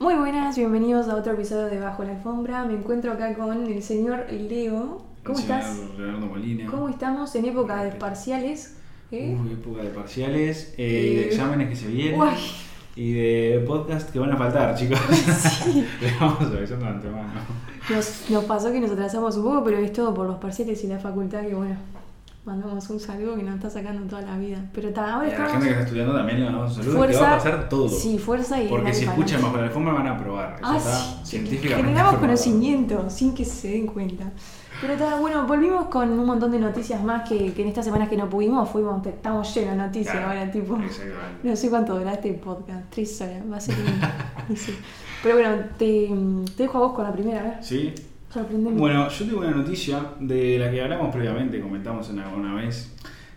Muy buenas, bienvenidos a otro episodio de Bajo la Alfombra. Me encuentro acá con el señor Leo. ¿Cómo El señor estás? Leonardo Molina. ¿Cómo estamos en época de parciales? ¿Eh? Uy, época de parciales, eh, y de Eh, exámenes que se vienen Uy. y de podcast que van a faltar, chicos. Les vamos avisando de antemano. Nos, nos pasó que nos atrasamos un poco, pero es todo por los parciales y la facultad que bueno, mandamos un saludo que nos está sacando toda la vida. Pero está, ahora Y a la gente que está estudiando también le mandamos un saludo Fuerza, que va a pasar todo. Sí, fuerza y Porque si escuchan bajo la alfombra van a probar. Eso Ah, está sí. científicamente Generamos conocimiento sin que se den cuenta. Pero está bueno, volvimos con un montón de noticias más que, que en estas semanas que no pudimos fuimos, estamos llenos de noticias Claro, ahora, tipo. Exactamente. No sé cuánto durará este podcast, tres horas, va a ser. Pero bueno, te, te dejo a vos con la primera, a ver. ¿Sí? Bueno, yo tengo una noticia de la que hablamos previamente, comentamos en alguna vez.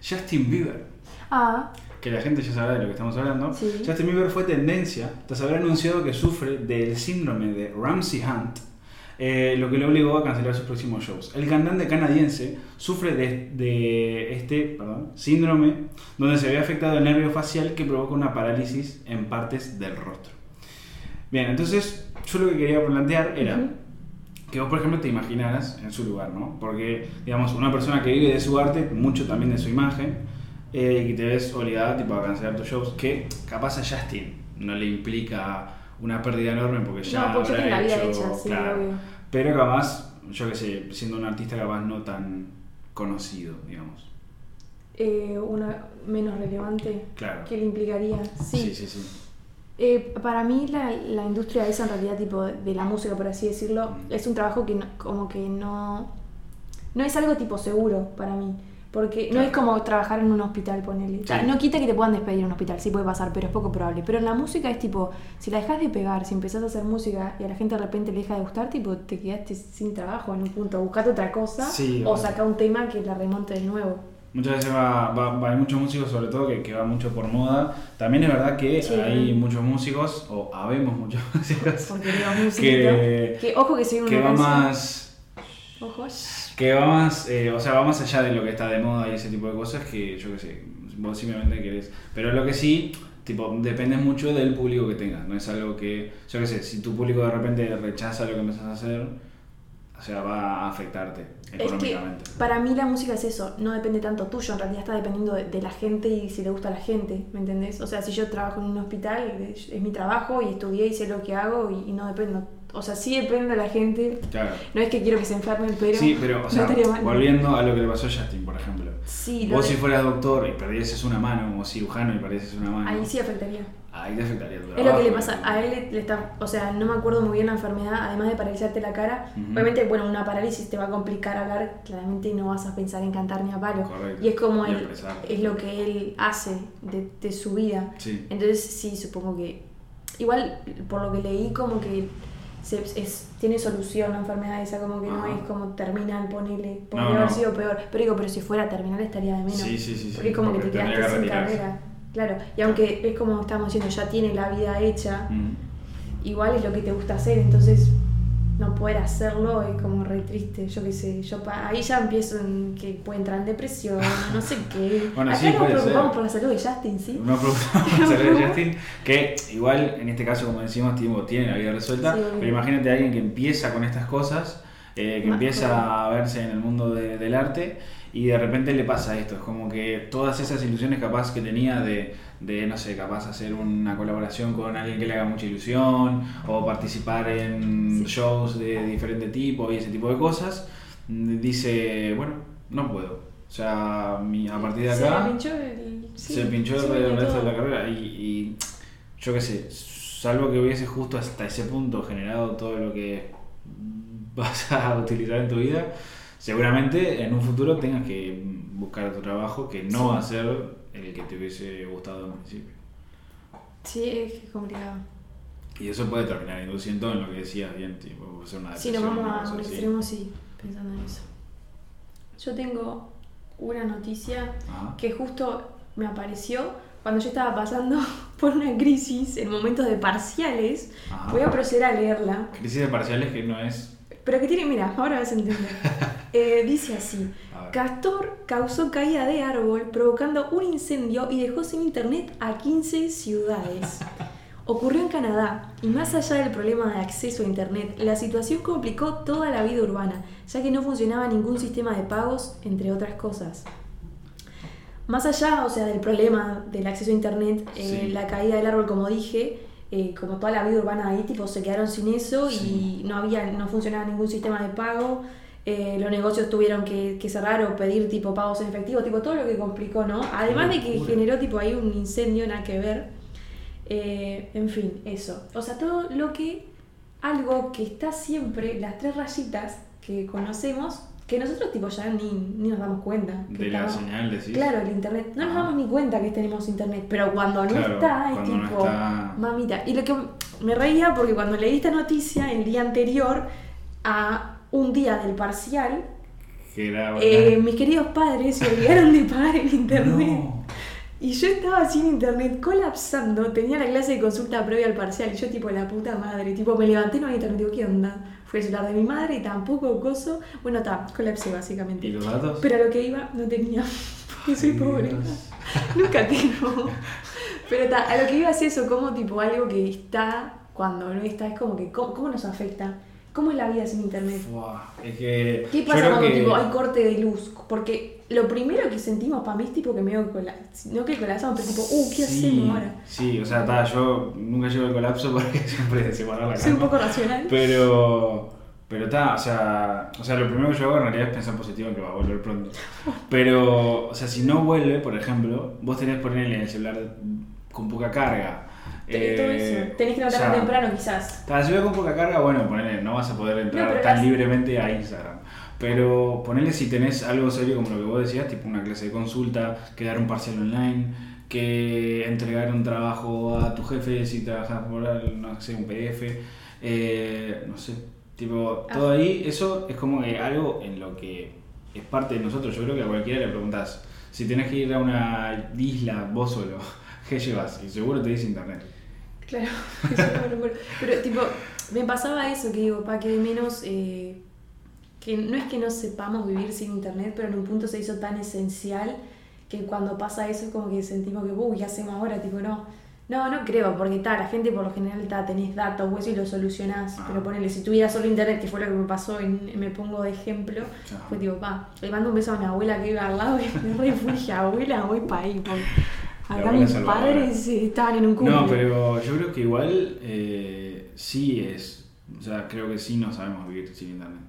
Justin Bieber. Ah, que la gente ya sabrá de lo que estamos hablando. Sí. Justin Bieber fue tendencia tras haber anunciado que sufre del síndrome de Ramsey Hunt, eh, lo que le obligó a cancelar sus próximos shows. El cantante canadiense sufre de, de este perdón, síndrome donde se ve afectado el nervio facial que provoca una parálisis en partes del rostro. Bien, entonces yo lo que quería plantear era. Que vos, por ejemplo, te imaginaras en su lugar, ¿no? Porque, digamos, una persona que vive de su arte, mucho también de su imagen, eh, y te ves obligada tipo, a cancelar tus shows, que capaz a Justin no le implica una pérdida enorme porque ya no, porque habrá hecho, hecha, sí, claro. obvio. Pero capaz, yo qué sé, siendo un artista capaz no tan conocido, digamos. Eh, una menos relevante, Claro. ¿qué le implicaría? Sí, sí, sí. Eh, para mí la, la industria esa en realidad tipo de la música por así decirlo es un trabajo que no- como que no no es algo tipo seguro para mí. Porque no es como trabajar en un hospital ponele. O sea, Sí. no quita que te puedan despedir en un hospital sí puede pasar pero es poco probable. Pero en la música es tipo si la dejas de pegar si empezás a hacer música y a la gente de repente le deja de gustar tipo te quedaste sin trabajo en un punto buscate otra cosa Sí, o obvio. saca un tema que la remonte de nuevo Muchas veces va, va- va- hay muchos músicos, sobre todo, que, que va mucho por moda. También es verdad que Sí. hay muchos músicos, o habemos muchos músicos, que, que ojo que soy una que va más ojo que va más eh, o sea va más allá de lo que está de moda y ese tipo de cosas que yo qué sé vos simplemente querés pero lo que sí tipo depende mucho del público que tengas no es algo que yo qué sé si tu público de repente rechaza lo que empezás a hacer o sea va a afectarte Es que económicamente para mí la música es eso, no depende tanto tuyo, en realidad está dependiendo de, de la gente y si le gusta a la gente, ¿me entendés? O sea, si yo trabajo en un hospital, es, es mi trabajo y estudié y sé lo que hago y, y no dependo. O sea, sí depende de la gente. claro No es que quiero que se enfermen, pero. sí pero o sea volviendo a lo que le pasó a Justin por ejemplo Sí, vos de- si fueras doctor y perdieses una mano o cirujano y perdieses una mano ahí sí afectaría. ahí te afectaría tu Es lo que trabajo, le pasa, a él le, le está, o sea, no me acuerdo muy bien la enfermedad, además de paralizarte la cara, obviamente, bueno, una parálisis te va a complicar hablar, claramente no vas a pensar en cantar ni a palo. Correcto. Y es como Y él, es lo que él hace de, de su vida. sí Entonces sí, supongo que, igual por lo que leí, como que se- es, tiene solución la enfermedad esa, como que no Ajá. es como terminal, ponele, podría No, haber no. sido peor. Pero digo, pero si fuera terminal estaría de menos. Sí, sí, sí, sí, Porque es como porque que te quedaste que sin carrera. Claro, y aunque es como estábamos diciendo, ya tiene la vida hecha, Mm. igual es lo que te gusta hacer, entonces no poder hacerlo es como re triste, yo qué sé, yo pa- ahí ya empiezo en que puede entrar en depresión, no sé qué. Bueno, Acá sí, nos preocupamos ser. por la salud de Justin, ¿sí? No preguntamos de Justin, que igual en este caso, como decimos, tipo, tiene la vida resuelta, Sí, pero imagínate a alguien que empieza con estas cosas, eh, que Más empieza a verse en el mundo de- del arte y de repente le pasa esto, es como que todas esas ilusiones capaz que tenía de, de, no sé, capaz hacer una colaboración con alguien que le haga mucha ilusión o participar en Sí. shows de diferente tipo y ese tipo de cosas, dice, bueno, no puedo. O sea, a partir de acá Se pinchó el, sí, se pinchó el resto de la carrera y, y yo qué sé, salvo que hubiese justo hasta ese punto generado todo lo que vas a utilizar en tu vida, seguramente en un futuro tengas que buscar otro trabajo que no va a ser el que te hubiese gustado en principio. Sí, es complicado. Y eso puede terminar induciendo en lo que decías bien, tipo, puede ser una Si nos vamos a un extremo, sí, pensando en eso. Yo tengo una noticia Ajá. que justo me apareció cuando yo estaba pasando por una crisis en momentos de parciales. Ajá. Voy a proceder a leerla. Crisis de parciales que no es... Pero que tiene, mira, ahora vas a entender. Eh, dice así. Castor causó caída de árbol provocando un incendio y dejó sin internet a 15 ciudades. Ocurrió en Canadá y más allá del problema de acceso a Internet, la situación complicó toda la vida urbana, ya que no funcionaba ningún sistema de pagos, entre otras cosas. Más allá, o sea, del problema del acceso a Internet, eh, Sí. la caída del árbol, como dije, eh, como toda la vida urbana ahí, tipo, se quedaron sin eso Sí. y no había, no funcionaba ningún sistema de pago. Eh, los negocios tuvieron que, que cerrar o pedir tipo pagos en efectivo, tipo todo lo que complicó, ¿no? Además de que generó tipo ahí un incendio, nada que ver. Eh, en fin, eso. O sea, todo lo que. Algo que está siempre, las tres rayitas que conocemos, que nosotros tipo ya ni, ni nos damos cuenta. que De la señal, decís. Claro, el internet. No nos damos ni cuenta que tenemos internet, pero cuando no Claro, está, es cuando no tipo. está- Mamita. Y lo que me reía porque cuando leí esta noticia el día anterior a un día del parcial, eh, mis queridos padres se olvidaron de pagar el internet. No. Y yo estaba sin internet, colapsando, tenía la clase de consulta previa al parcial y yo tipo la puta madre, tipo me levanté no había internet, digo, ¿qué onda? Fue el celular de mi madre y tampoco gozo. Bueno, está, colapsé básicamente. ¿Y los datos? Pero a lo que iba no tenía, porque soy Ay, pobre. Nunca tengo. Pero está, a lo que iba es eso, como tipo algo que está cuando no está, es como que, ¿cómo, cómo nos afecta? ¿Cómo es la vida sin internet? Buah, es que. ¿Qué pasa cuando que- tipo, hay corte de luz? Porque lo primero que sentimos para mí es tipo que me cola no que colapsamos, pero tipo, uh, ¿qué Sí, hacemos ahora? Sí, o sea, está, yo nunca llego al colapso porque siempre se guarda la Soy un poco racional. Pero. Pero está, o sea, o sea, lo primero que yo hago en realidad es pensar positivo en que va a volver pronto. Pero, o sea, si no vuelve, por ejemplo, vos tenés que ponerle el celular con poca carga. Todo Eh, eso. Tenés que levantar sea, temprano quizás. Está, si con poca carga, bueno, ponele, no vas a poder entrar tan las- libremente a Instagram. Pero ponele si tenés algo serio como lo que vos decías, tipo una clase de consulta, que dar un parcial online, que entregar un trabajo a tu jefe si trabajas por no sé, un PDF, eh, no sé, tipo, todo Ah. ahí, eso es como que algo en lo que es parte de nosotros. Yo creo que a cualquiera le preguntas, si tenés que ir a una isla vos solo, ¿qué llevas? Y seguro te dice internet. Claro, eso es una locura. Pero tipo, me pasaba eso que digo, para que de menos, eh, que no es que no sepamos vivir sin internet, pero en un punto se hizo tan esencial que cuando pasa eso es como que sentimos que, uy, ¿qué hacemos ahora? Tipo, no. No, no creo, porque ta, la gente por lo general ta, tenés datos o eso y lo solucionás. Ah. Pero ponele, si tuviera solo internet, que fue lo que me pasó, y me pongo de ejemplo, fue tipo, pa, le mando un beso a mi abuela que iba al lado y me re fui, dije, abuela, voy para ahí. porque Acá mis padres estaban en un cumple. No, pero yo creo que igual eh, sí es. O sea, creo que sí no sabemos vivir sin internet.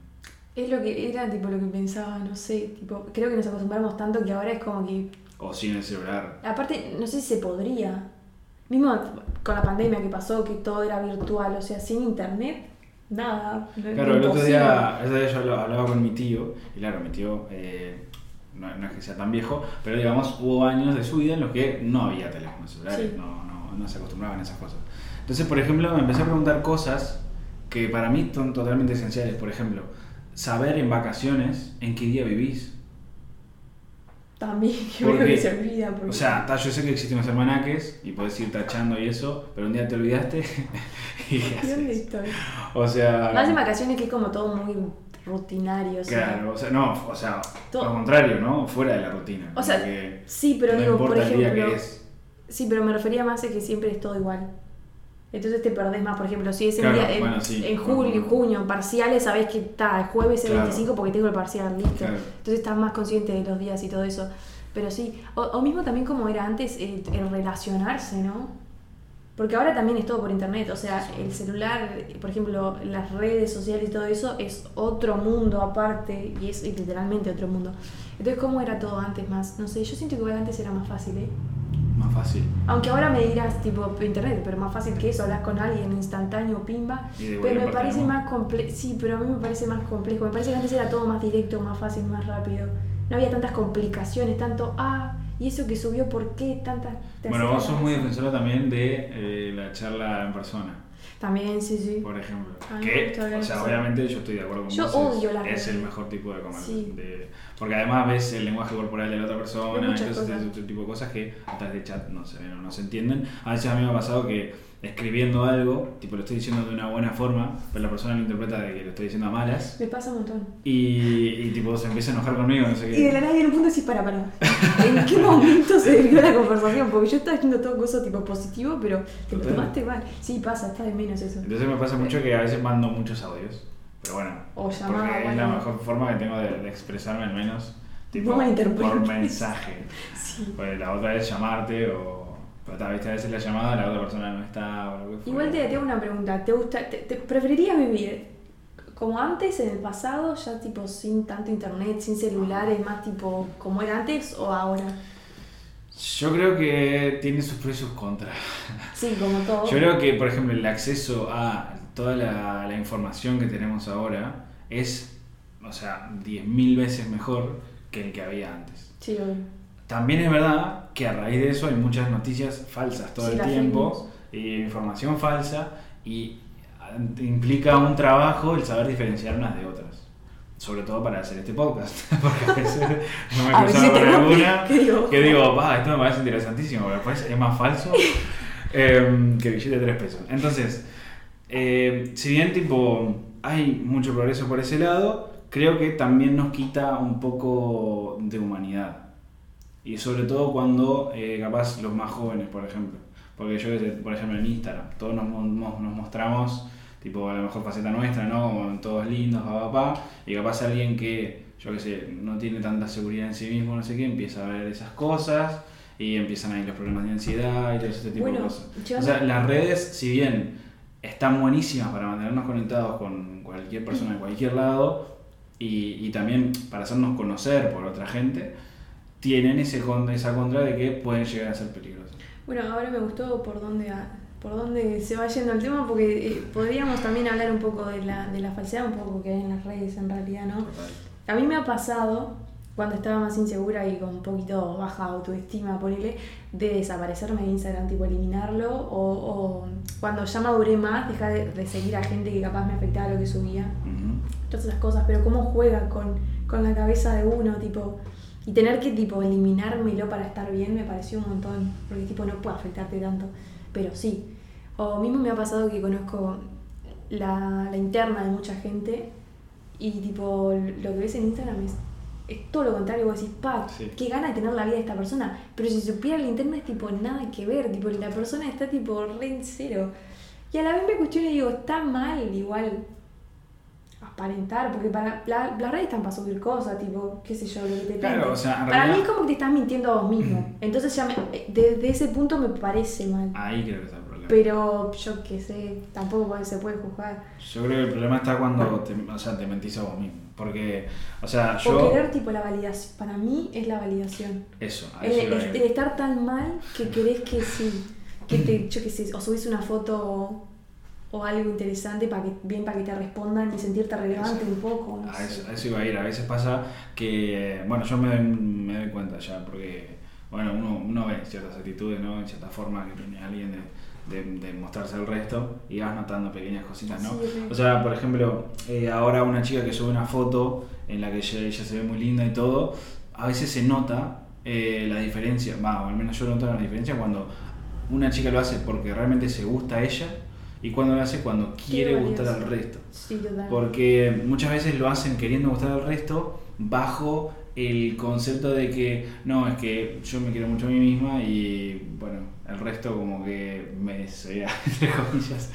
Es lo que era tipo lo que pensaba, no sé, tipo, creo que nos acostumbramos tanto que ahora es como que O sin el celular. aparte no sé si se podría. Mismo con la pandemia que pasó, que todo era virtual, o sea, sin internet, nada. Claro, el otro día, el otro día yo hablaba, hablaba con mi tío, y claro, mi tío eh, no, no es que sea tan viejo, pero digamos hubo años de su vida en los que no había teléfonos celulares, Sí. no, no, no se acostumbraban a esas cosas. Entonces, por ejemplo, me empecé a preguntar cosas que para mí son totalmente esenciales. Por ejemplo, saber en vacaciones en qué día vivís. También, que Porque- que se olvida. Porque... O sea, ta, yo sé que existen los almanaques y puedes ir tachando y eso, pero un día te olvidaste y ¿qué ¿Y dónde haces? estoy? O sea, Más en vacaciones que es como todo muy rutinario, o sea. claro, o sea, no, o sea, Todo- lo contrario, ¿no? Fuera de la rutina. O sea, Sí, pero no digo, por ejemplo. Sí, pero me refería más a que siempre es todo igual. Entonces te perdés más, por ejemplo, si es Claro, día- en, sí, julio, bueno. junio, parciales, sabes que está el jueves el Claro. 25 porque tengo el parcial listo. Claro. Entonces estás más consciente de los días y todo eso. Pero sí, o, o mismo también como era antes el, el relacionarse, ¿no? Porque ahora también es todo por internet, o sea, el celular, por ejemplo, las redes sociales y todo eso es otro mundo aparte y es literalmente otro mundo. Entonces, ¿cómo era todo antes más? No sé, yo siento que igual antes era más fácil, ¿eh? Más fácil. Aunque ahora me dirás, tipo, internet, pero más fácil que eso, hablas con alguien instantáneo, pimba. Pero me parece más complejo. Sí, pero a mí me parece más complejo. Me parece que antes era todo más directo, más fácil, más rápido. No había tantas complicaciones, tanto, ah, y eso que subió, ¿por qué? Tantas. Bueno, vos sos muy defensora también de eh, la charla en persona, También, sí, sí. por ejemplo. Que, o sea, en obviamente yo estoy de acuerdo con Yo vos. odio es, es el mejor tipo de comer. Sí. de- porque además ves el lenguaje corporal de la otra persona, entonces cosas. es otro tipo de cosas que a través de chat no se ven o no se entienden. A veces a mí me ha pasado que escribiendo algo, tipo lo estoy diciendo de una buena forma, pero la persona lo interpreta de que lo estoy diciendo a malas. Me pasa un montón. Y, y tipo se empieza a enojar conmigo, no sé qué. Y de la nada viene un punto decís, para, para. ¿En qué momento se desvió la conversación? Porque yo estaba haciendo todo cosas tipo positivo, pero te lo tomaste mal. Sí, pasa, está de menos eso. Entonces me pasa mucho que a veces mando muchos audios. Pero bueno, O llamada, porque es la mejor forma que tengo de, de expresarme al menos. Tipo, No malinterpretes. por mensaje. Sí. Pues la otra es llamarte o... Pero tal, viste, a veces la llamada la otra persona no está. Igual te, te hago una pregunta. ¿Te gusta, te, te- preferirías vivir como antes, en el pasado, ya tipo sin tanto internet, sin celulares, más tipo como era antes o ahora? Yo creo que tiene sus pros y sus contras. Sí, como todo. Yo creo que, por ejemplo, el acceso a toda la, la información que tenemos ahora es, o sea, 10.000 veces mejor que el que había antes. Sí, obvio. También es verdad que a raíz de eso hay muchas noticias falsas todo Sí, el tiempo, y información falsa, y ah, implica un trabajo el saber diferenciar unas de otras. Sobre todo para hacer este podcast, porque a veces no me A he veces cruzado con alguna que digo, que digo, va, esto me parece interesantísimo, pero después es más falso em, que billete de 3 pesos. Entonces, eh, si bien tipo hay mucho progreso por ese lado, creo que también nos quita un poco de humanidad. Y sobre todo cuando eh, capaz los más jóvenes, por ejemplo. Porque yo, por ejemplo, en Instagram, todos nos, mo- nos mostramos tipo a la mejor faceta nuestra, ¿no? Como todos lindos, papá, papá. Y capaz alguien que, yo qué sé, no tiene tanta seguridad en sí mismo, no sé qué, empieza a ver esas cosas y empiezan ahí los problemas de ansiedad y todo ese tipo de cosas. yo O sea, las redes, si bien están buenísimas para mantenernos conectados con cualquier persona en cualquier lado y, y también para hacernos conocer por otra gente, tienen ese, esa contra de que pueden llegar a ser peligrosas. Bueno, ahora me gustó por dónde, a- por dónde se va yendo el tema, porque eh, podríamos también hablar un poco de la, de la falsedad, un poco que hay en las redes en realidad, ¿no? Total. A mí me ha pasado, cuando estaba más insegura y con un poquito baja autoestima, ponele, de desaparecerme de Instagram, tipo eliminarlo, o, o cuando ya maduré más, dejar de, de seguir a gente que capaz me afectaba lo que subía, Ujú. todas esas cosas, pero cómo juega con, con la cabeza de uno, tipo, y tener que tipo eliminármelo para estar bien me pareció un montón, porque tipo no puede afectarte tanto, pero sí. O mismo me ha pasado que conozco la, la interna de mucha gente y tipo lo que ves en Instagram es, es todo lo contrario, vos decís, pa, Sí. qué gana de tener la vida de esta persona, pero si supiera la interna es tipo nada que ver, tipo la persona está tipo re en cero. Y a la vez me cuestiono y digo, está mal igual aparentar, porque para la- las redes están para subir cosas, tipo, qué sé yo, lo que te Claro, o sea, Para mí es como que te estás mintiendo a vos mismo. Entonces ya me, desde ese punto me parece mal. Ahí creo que está el problema. Pero yo qué sé, tampoco se puede juzgar. Yo creo que el problema está cuando te, o sea, te mentís a vos mismo. Porque, o sea, O yo... querer tipo la validación. Para mí es la validación. Eso, a El, eso el estar tan mal que querés que sí. Que te, yo qué sé, o subís una foto o, algo interesante para que, bien para que te respondan y sentirte relevante un poco. no A eso, a eso iba a ir. A veces pasa que, bueno, yo me doy, me doy cuenta ya, porque, bueno, uno, uno ve ciertas actitudes, ¿no? En ciertas formas que tiene alguien de, de, de mostrarse al resto y vas notando pequeñas cositas, ¿no? Sí. O sea, por ejemplo, eh, ahora una chica que sube una foto en la que ella, ella se ve muy linda y todo, a veces se nota eh, la diferencia, va, o al menos yo noto la diferencia cuando una chica lo hace porque realmente se gusta a ella y cuando lo hace cuando quiere gustar al resto. Sí. Porque muchas veces lo hacen queriendo gustar al resto bajo el concepto de que no, es que yo me quiero mucho a mí misma y bueno, el resto como que me desea, entre comillas.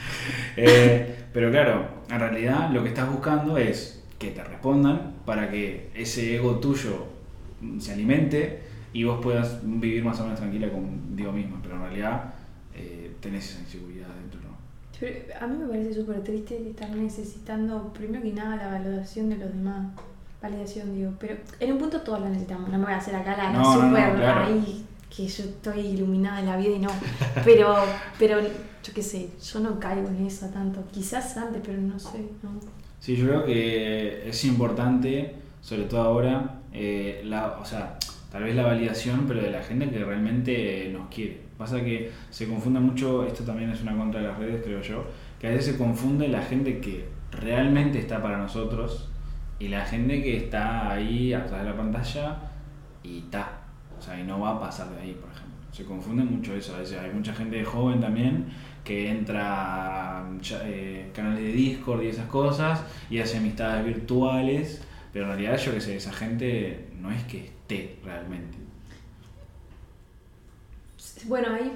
Eh, pero claro, en realidad lo que estás buscando es que te respondan para que ese ego tuyo se alimente y vos puedas vivir más o menos tranquila contigo misma, pero en realidad eh, tenés esa inseguridad ¿no? Pero a mí me parece súper triste estar necesitando, primero que nada, la validación de los demás. Validación, digo. Pero en un punto todos la necesitamos. No me voy a hacer acá la, No, no, no, súper claro. ahí, que yo estoy iluminada en la vida y no. Pero, pero yo qué sé, yo no caigo en eso tanto. Quizás antes, pero no sé. ¿no? Sí, yo creo que es importante, sobre todo ahora, eh, la, o sea, tal vez la validación, pero de la gente que realmente nos quiere. Pasa que se confunde mucho, esto también es una contra de las redes, creo yo, que a veces se confunde la gente que realmente está para nosotros y la gente que está ahí atrás de la pantalla y está. O sea, y no va a pasar de ahí, por ejemplo. Se confunde mucho eso. A veces hay mucha gente joven también que entra a eh, canales de Discord y esas cosas y hace amistades virtuales, pero en realidad yo que sé, esa gente no es que esté realmente. Bueno, ahí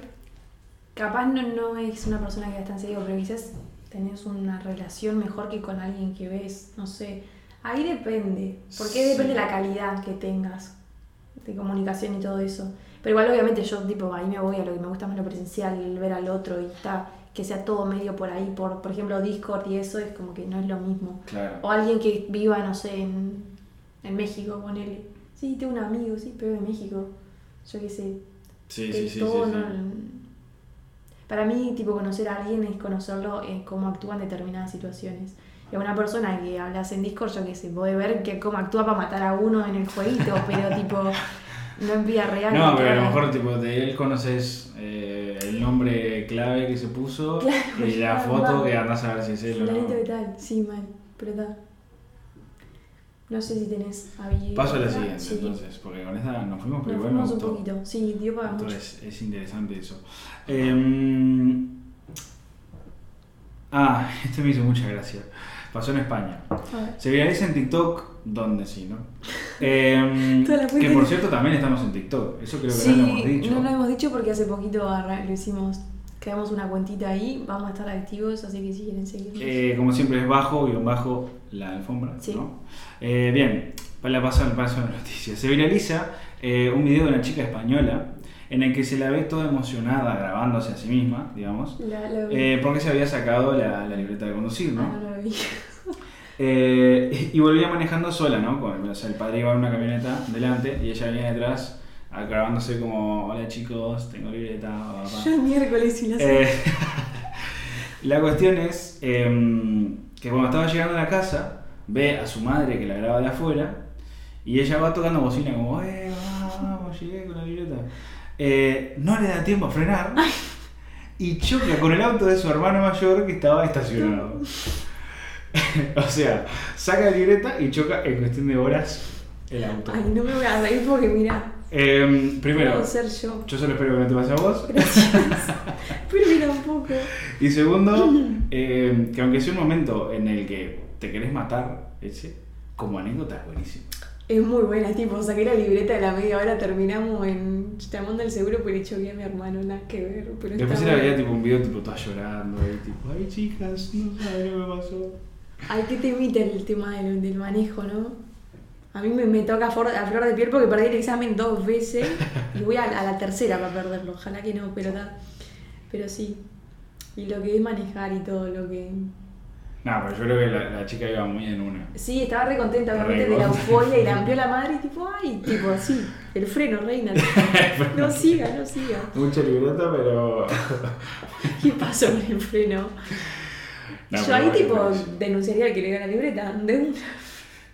capaz no, no es una persona que está en serio, pero quizás tenés una relación mejor que con alguien que ves, no sé. Ahí depende, porque Sí. depende de la calidad que tengas de comunicación y todo eso. Pero igual obviamente yo tipo ahí me voy a lo que me gusta más lo presencial, el ver al otro y está que sea todo medio por ahí, por por ejemplo Discord y eso es como que no es lo mismo. Claro. O alguien que viva, no sé, en, en México, ponele. Sí, tengo un amigo, sí, pero de México. Yo qué sé, Sí, que sí, sí, Para mí, tipo, conocer a alguien es conocerlo en cómo actúa en determinadas situaciones. Y a una persona que hablas en Discord, yo qué sé, puede ver que cómo actúa para matar a uno en el jueguito, pero tipo, no en vida real. No, pero a lo mejor tipo de él conoces eh, el nombre clave que se puso Claro, y la foto que andás a ver si es él o no. sí, mal, pero tal. No sé si tenés habilidad. Paso a la siguiente Sí. entonces, porque con esta nos fuimos, pero Nos me fuimos un poquito, sí, dio para mucho. Es interesante eso. Em, ah, este me hizo mucha gracia. Pasó en España. Se viraliza en TikTok, donde sí, ¿no? Em, que por cierto también estamos en TikTok. Eso creo que no lo hemos dicho. no lo hemos dicho porque hace poquito lo hicimos. Creamos una cuentita ahí, vamos a estar activos, así que si quieren seguirnos. Eh, como siempre es bajo, guion bajo, la alfombra. Sí. ¿no? Eh, bien, para paso al paso a la noticia. Se viraliza eh, un video de una chica española en el que se la ve toda emocionada grabándose a sí misma, digamos, La, la vi. eh, porque se había sacado la, la libreta de conducir, ¿no? Ah, no la vi. Eh, y volvía manejando sola, ¿no? Con, o sea, el padre iba en una camioneta delante y ella venía detrás grabándose como, hola chicos, tengo libreta, papá. Yo el miércoles y la Eh, la cuestión es em, que cuando estaba llegando a la casa, ve a su madre que la graba de afuera y ella va tocando bocina como, eh, vamos, llegué con la libreta. Eh, no le da tiempo a frenar y choca con el auto de su hermano mayor que estaba estacionado. o sea, saca la libreta y choca en cuestión de horas el auto. Ay, no me voy a reír porque mira, Em, primero, ser yo. yo solo espero que no te pase a vos. Gracias. Pero mira un poco. Y segundo, eh, que aunque sea un momento en el que te querés matar, ese, como anécdota es buenísimo. Es muy buena, tipo, saqué la libreta de la media hora, terminamos en llamando al seguro, pero he choqué a mi hermano, nada que ver. Pero Después era bueno. tipo un video tipo toda llorando, y tipo, ay chicas, no saben lo que me pasó. Ay, ¿qué te imita el tema del, del manejo, no? A mí me, me toca for- a flor de piel porque perdí el examen dos veces y voy a, a la tercera para perderlo. Ojalá que no, pero da. Pero sí. Y lo que es manejar y todo lo que. No, pero yo creo que la, la chica iba muy en una. Sí, estaba re contenta, obviamente, de la euforia y la amplió la madre y tipo, ay, tipo, sí, el freno, reina. No siga, no siga. Mucha libreta, pero. ¿Qué pasó con el freno? No, Yo ahí tipo denunciaría al que le dio la libreta. De una.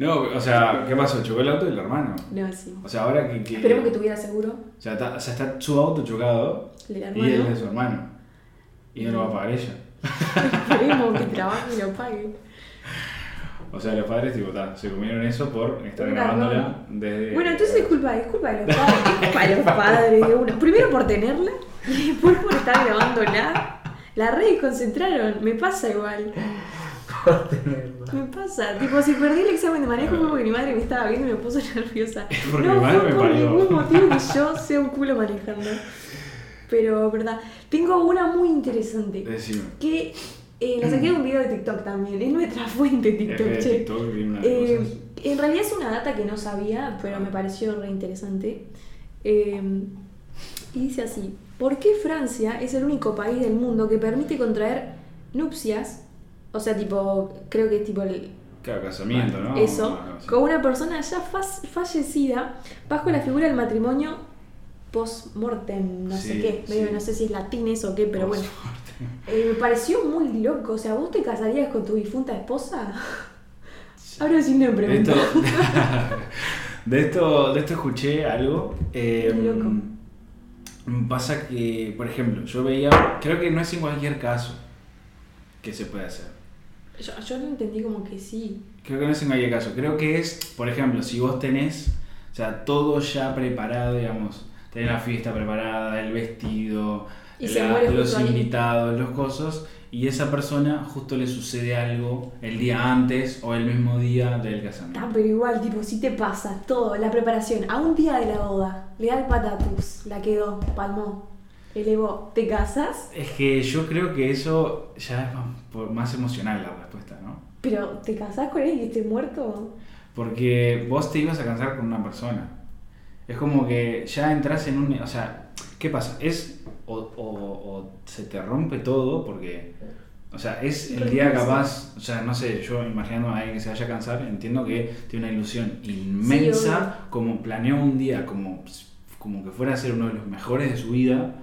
No, o sea, ¿qué pasó? Chocó el auto del hermano. No, sí. O sea, ahora que. que Esperemos que tuviera seguro. O sea, está, o sea, está su auto chocado y es de su hermano. Y no lo va a pagar ella. Esperemos que trabaje y lo pague. O sea, los padres, tipo, ta, se comieron eso por estar grabándola desde. Bueno, entonces es culpa, es culpa de los padres. Es culpa de los padres de uno. Primero por tenerla y después por estar grabándola. La re concentraron. Me pasa igual. Me pasa. Tipo, si perdí el examen de manejo fue porque mi madre me estaba viendo y me puso nerviosa. Porque no mi madre fue me por parió. ningún motivo que yo sea un culo manejando. Pero, verdad. Tengo una muy interesante. Decime. Que eh, la saqué de un video de TikTok también. Es nuestra fuente TikTok, che. TikTok Eh, en realidad es una data que no sabía, pero me pareció re interesante. Eh, y dice así: ¿Por qué Francia es el único país del mundo que permite contraer nupcias? O sea, tipo, creo que es tipo el, Claro, casamiento, ¿no? eso, con una persona ya fa- fallecida bajo la figura del matrimonio post-mortem, no sé qué, medio, sí. no sé si es latines o qué, pero bueno. Eh, me pareció muy loco, o sea, ¿vos te casarías con tu difunta esposa? Ahora sí De pregunta. esto, de esto, de esto escuché algo. eh, loco. Pasa que, por ejemplo, yo veía, creo que no es en cualquier caso que se puede hacer. Yo, yo lo entendí como que sí. Creo que no es en cualquier caso. Creo que es, por ejemplo, si vos tenés, o sea, todo ya preparado, digamos, tenés la fiesta preparada, el vestido, la- los justo ahí. invitados, los cosos, y esa persona justo le sucede algo el día antes o el mismo día del casamiento. Ah, pero igual, tipo, si te pasa todo, la preparación, a un día de la boda, le da el patatus, la quedó, palmó, elevó, ¿te casas? Es que yo creo que eso ya es más, emocional la respuesta, ¿no? Pero, ¿te casás con él y esté muerto? Porque vos te ibas a casar con una persona. Es como que ya entras en un... O sea, ¿qué pasa? Es... O, o- o se te rompe todo porque... O sea, es el día capaz... O sea, no sé, yo imaginando a alguien que se vaya a cansar, entiendo que tiene una ilusión inmensa, como planeó un día como, como que fuera a ser uno de los mejores de su vida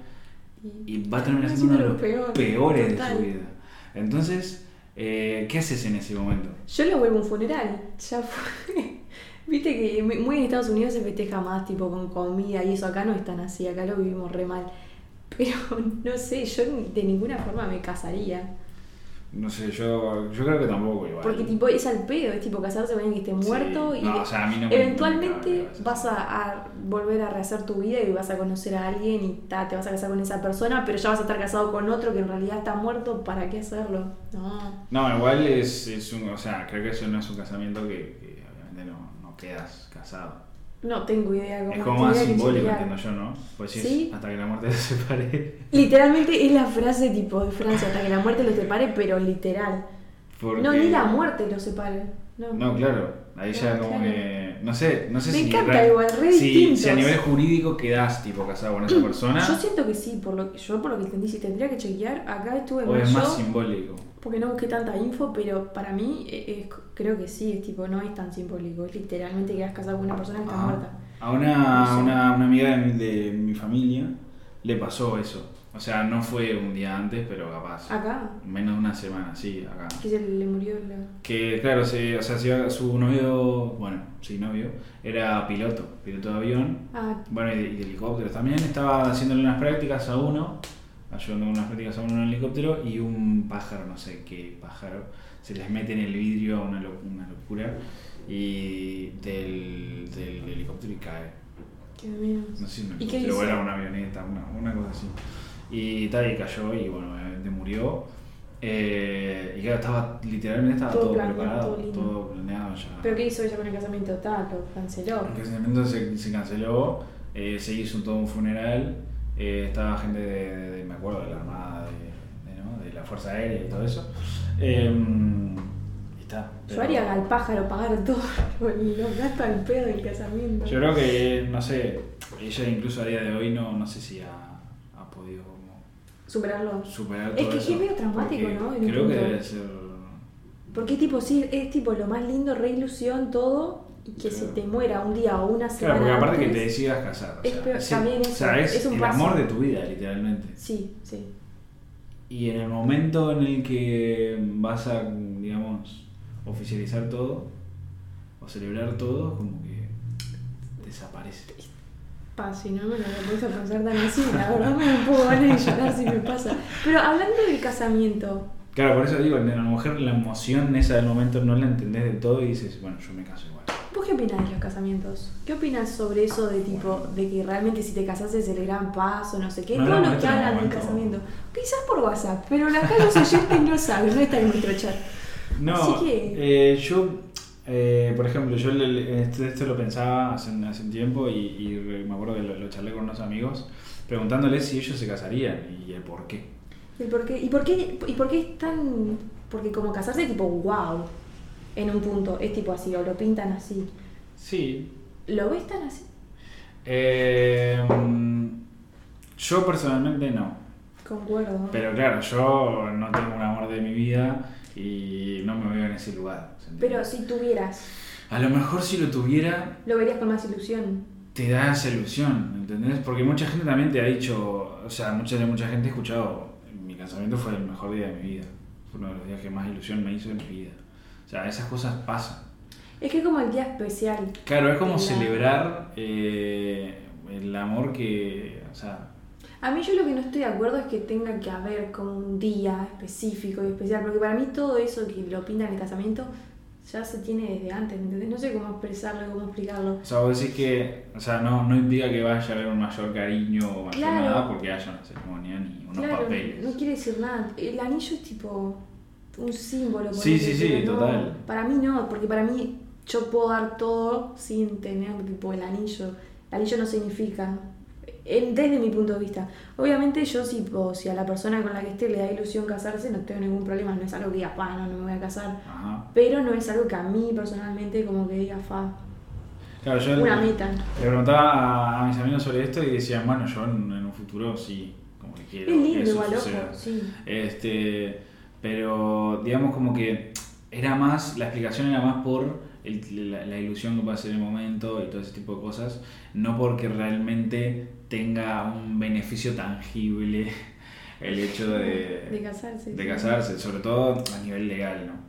y va a terminar siendo uno de los Peor, peores total. de su vida. Entonces, eh, ¿qué haces en ese momento? Yo lo vuelvo un funeral, ya fue. Viste que muy muy en Estados Unidos se festeja más, tipo con comida y eso. Acá no es tan así, acá lo vivimos re mal. Pero no sé, yo de ninguna forma me casaría. No sé, yo, yo creo que tampoco igual. Porque tipo es al pedo, es tipo casarse con alguien que esté Sí. muerto y No, o sea, a mí no me- eventualmente me vas a, a volver a rehacer tu vida y vas a conocer a alguien y ta, te vas a casar con esa persona, pero ya vas a estar casado con otro que en realidad está muerto, ¿para qué hacerlo? No. No, igual es, es un, o sea, creo que eso no es un casamiento que, que obviamente no, no quedas casado. No tengo idea cómo es como más simbólico, entiendo yo, ¿no? Pues sí, Sí. hasta que la muerte se separe. Literalmente es la frase tipo de Francia, hasta que la muerte los separe, pero literal. Porque- No, ni la muerte los separe. No. No, claro, ahí ya como claro. que, no sé, no sé Me si... encanta re- igual, re si, a nivel jurídico quedás tipo casado con esa persona Yo siento que sí, por lo que yo por lo que entendí, si tendría que chequear, acá estuve o es más yo, simbólico. porque no busqué tanta info, pero para mí eh, es- creo que sí, es tipo, no es tan simbólico, es literalmente quedas casado con una persona que está Ah. muerta. A una, No sé. una, una amiga de mi, de mi familia le pasó eso. O sea, no fue un día antes, pero capaz. Acá, Menos de una semana, sí, acá. que se le murió la... Que claro, se, o sea, su novio, bueno, sí, novio, era piloto, piloto de avión, Ah, bueno, y de, y de helicópteros también. Estaba haciéndole unas prácticas a uno, ayudando con unas prácticas a uno en el helicóptero, y un pájaro, no sé qué pájaro, se les mete en el vidrio una, lo- una locura, y del, del helicóptero y cae. qué miedo. No sé si un ¿Y qué helicóptero o dice? era una avioneta, una, una cosa así. Y tal, y cayó y bueno, obviamente murió. Eh, y claro, estaba, literalmente estaba Todo todo, planeado, preparado, todo todo planeado ya. ¿Pero qué hizo ella con el casamiento? Tal, lo canceló. El casamiento se, se canceló, eh, se hizo todo un funeral, eh, estaba gente de, de- me acuerdo, de la Armada, de, de, ¿no? de la Fuerza Aérea y todo eso. Eh, y está. Yo pero- haría al pájaro pagar todo los gastos al pedo del casamiento. Yo creo que, no sé, ella incluso a día de hoy no, no sé si como Superarlo. superar Es que es medio traumático, ¿no? En Creo que debe ser... Porque tipo, sí, es tipo lo más lindo, re ilusión, todo, y que se Claro. te muera un día o una Claro, semana porque aparte que te decidas casar. O Es sea, peor- es, también o sea, es, es un el paso. amor de tu vida, literalmente. Sí, sí. Y en el momento en el que vas a, digamos, oficializar todo, o celebrar todo, como que desaparece. Pa, si no me lo pones a pensar tan así, la verdad me un poco ganas de llorar si me pasa. Pero hablando del casamiento, Claro, por eso digo, a la mujer la emoción esa del momento no la entendés del todo y dices, bueno, yo me caso igual. ¿vos qué opinás de los casamientos? ¿Qué opinas sobre eso de tipo, de que realmente si te casas es el gran paso, no sé qué? No Todos los de que hablan del casamiento. Quizás por WhatsApp, pero acá los oyentes no saben, no está en nuestro chat. No, Así que- eh, yo, eh, por ejemplo, yo le- esto, esto lo pensaba hace, un- hace un tiempo y, me acuerdo que lo, lo charlé con unos amigos preguntándoles si ellos se casarían y el por qué. ¿Y por qué, y por qué, y por qué es tan.? Porque como casarse tipo wow en un punto, es tipo así, o lo pintan así. Sí. ¿Lo ves tan así? Eh, mm, yo personalmente no. Concuerdo. Pero claro, yo no tengo un amor de mi vida y no me veo en ese lugar. Pero si tuvieras, A lo mejor si lo tuviera, lo verías con más ilusión. te da esa ilusión, ¿entendés? Porque mucha gente también te ha dicho, o sea, mucha, mucha gente ha escuchado, mi casamiento fue el mejor día de mi vida, fue uno de los días que más ilusión me hizo en mi vida. O sea, esas cosas pasan. Es que es como el día especial. Claro, es como celebrar eh, el amor que, o sea, A mí yo lo que no estoy de acuerdo es que tenga que haber como un día específico y especial, porque para mí todo eso que lo pintan en el casamiento ya se tiene desde antes, ¿me entendés? No sé cómo expresarlo, cómo explicarlo. O sea, vos decís que, o sea, no, no implica que vaya a haber un mayor cariño o mayor Claro. nada porque haya una ceremonia ni unos claro, papeles. no quiere decir nada. El anillo es tipo un símbolo. Sí, sí, sí, no- total. Para mí no, porque para mí yo puedo dar todo sin tener tipo el anillo. El anillo no significa, desde mi punto de vista. Obviamente yo si, si a la persona con la que esté le da ilusión casarse, no tengo ningún problema, no es algo que diga, pa, no, no me voy a casar. Ajá. Pero no es algo que a mí personalmente como que diga, fa, Claro, yo una le, meta. le preguntaba a, mis amigos sobre esto y decían, bueno, yo en, en un futuro sí, como que quiero Es lindo igual, ojo, sí. Este, pero digamos como que era más, la explicación era más por el- la, la ilusión que puede hacer el momento y todo ese tipo de cosas, no porque realmente tenga un beneficio tangible el hecho de, De casarse. de sí. casarse, sobre todo a nivel legal, ¿no?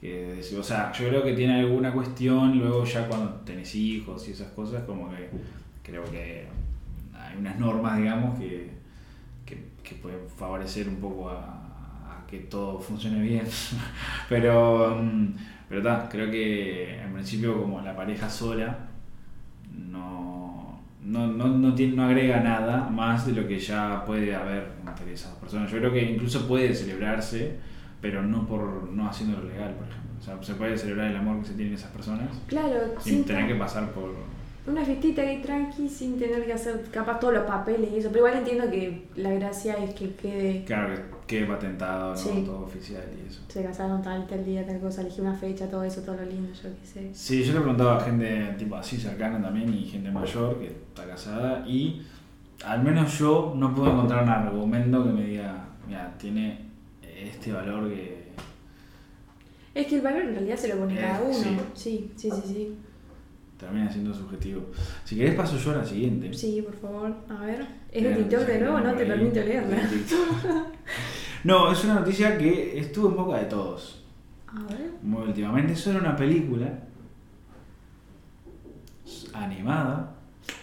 Que, o sea, yo creo que tiene alguna cuestión, luego ya cuando tenés hijos y esas cosas, como que creo que hay unas normas, digamos, que, que, que pueden favorecer un poco a, a que todo funcione bien. pero, mm, pero ta, creo que en principio como la pareja sola no, no, no, no, tiene, no agrega nada más de lo que ya puede haber entre esas personas. Yo creo que incluso puede celebrarse, pero no por no haciéndolo legal, por ejemplo. O sea, se puede celebrar el amor que se tienen esas personas Claro, sin tener que pasar por... Una fiestita ahí tranqui sin tener que hacer capaz todos los papeles y eso. Pero igual entiendo que la gracia es que quede. Claro, que quede patentado, ¿no? Sí. Todo oficial y eso. Se casaron tal, tal día, tal cosa, elegí una fecha, todo eso, todo lo lindo, yo qué sé. Sí, yo le preguntaba a gente tipo así cercana también y gente mayor que está casada y al menos yo no puedo encontrar un argumento que me diga, mira, tiene este valor que... Es que el valor en realidad se lo pone Eh, cada uno. sí. Sí, sí, sí, sí. Termina siendo subjetivo. Si querés paso yo a la siguiente. Sí, por favor. A ver. ¿Es de TikTok de nuevo? No te permito leerla. No, es una noticia que estuvo en boca de todos. A ver. Muy últimamente. Eso era una película animada.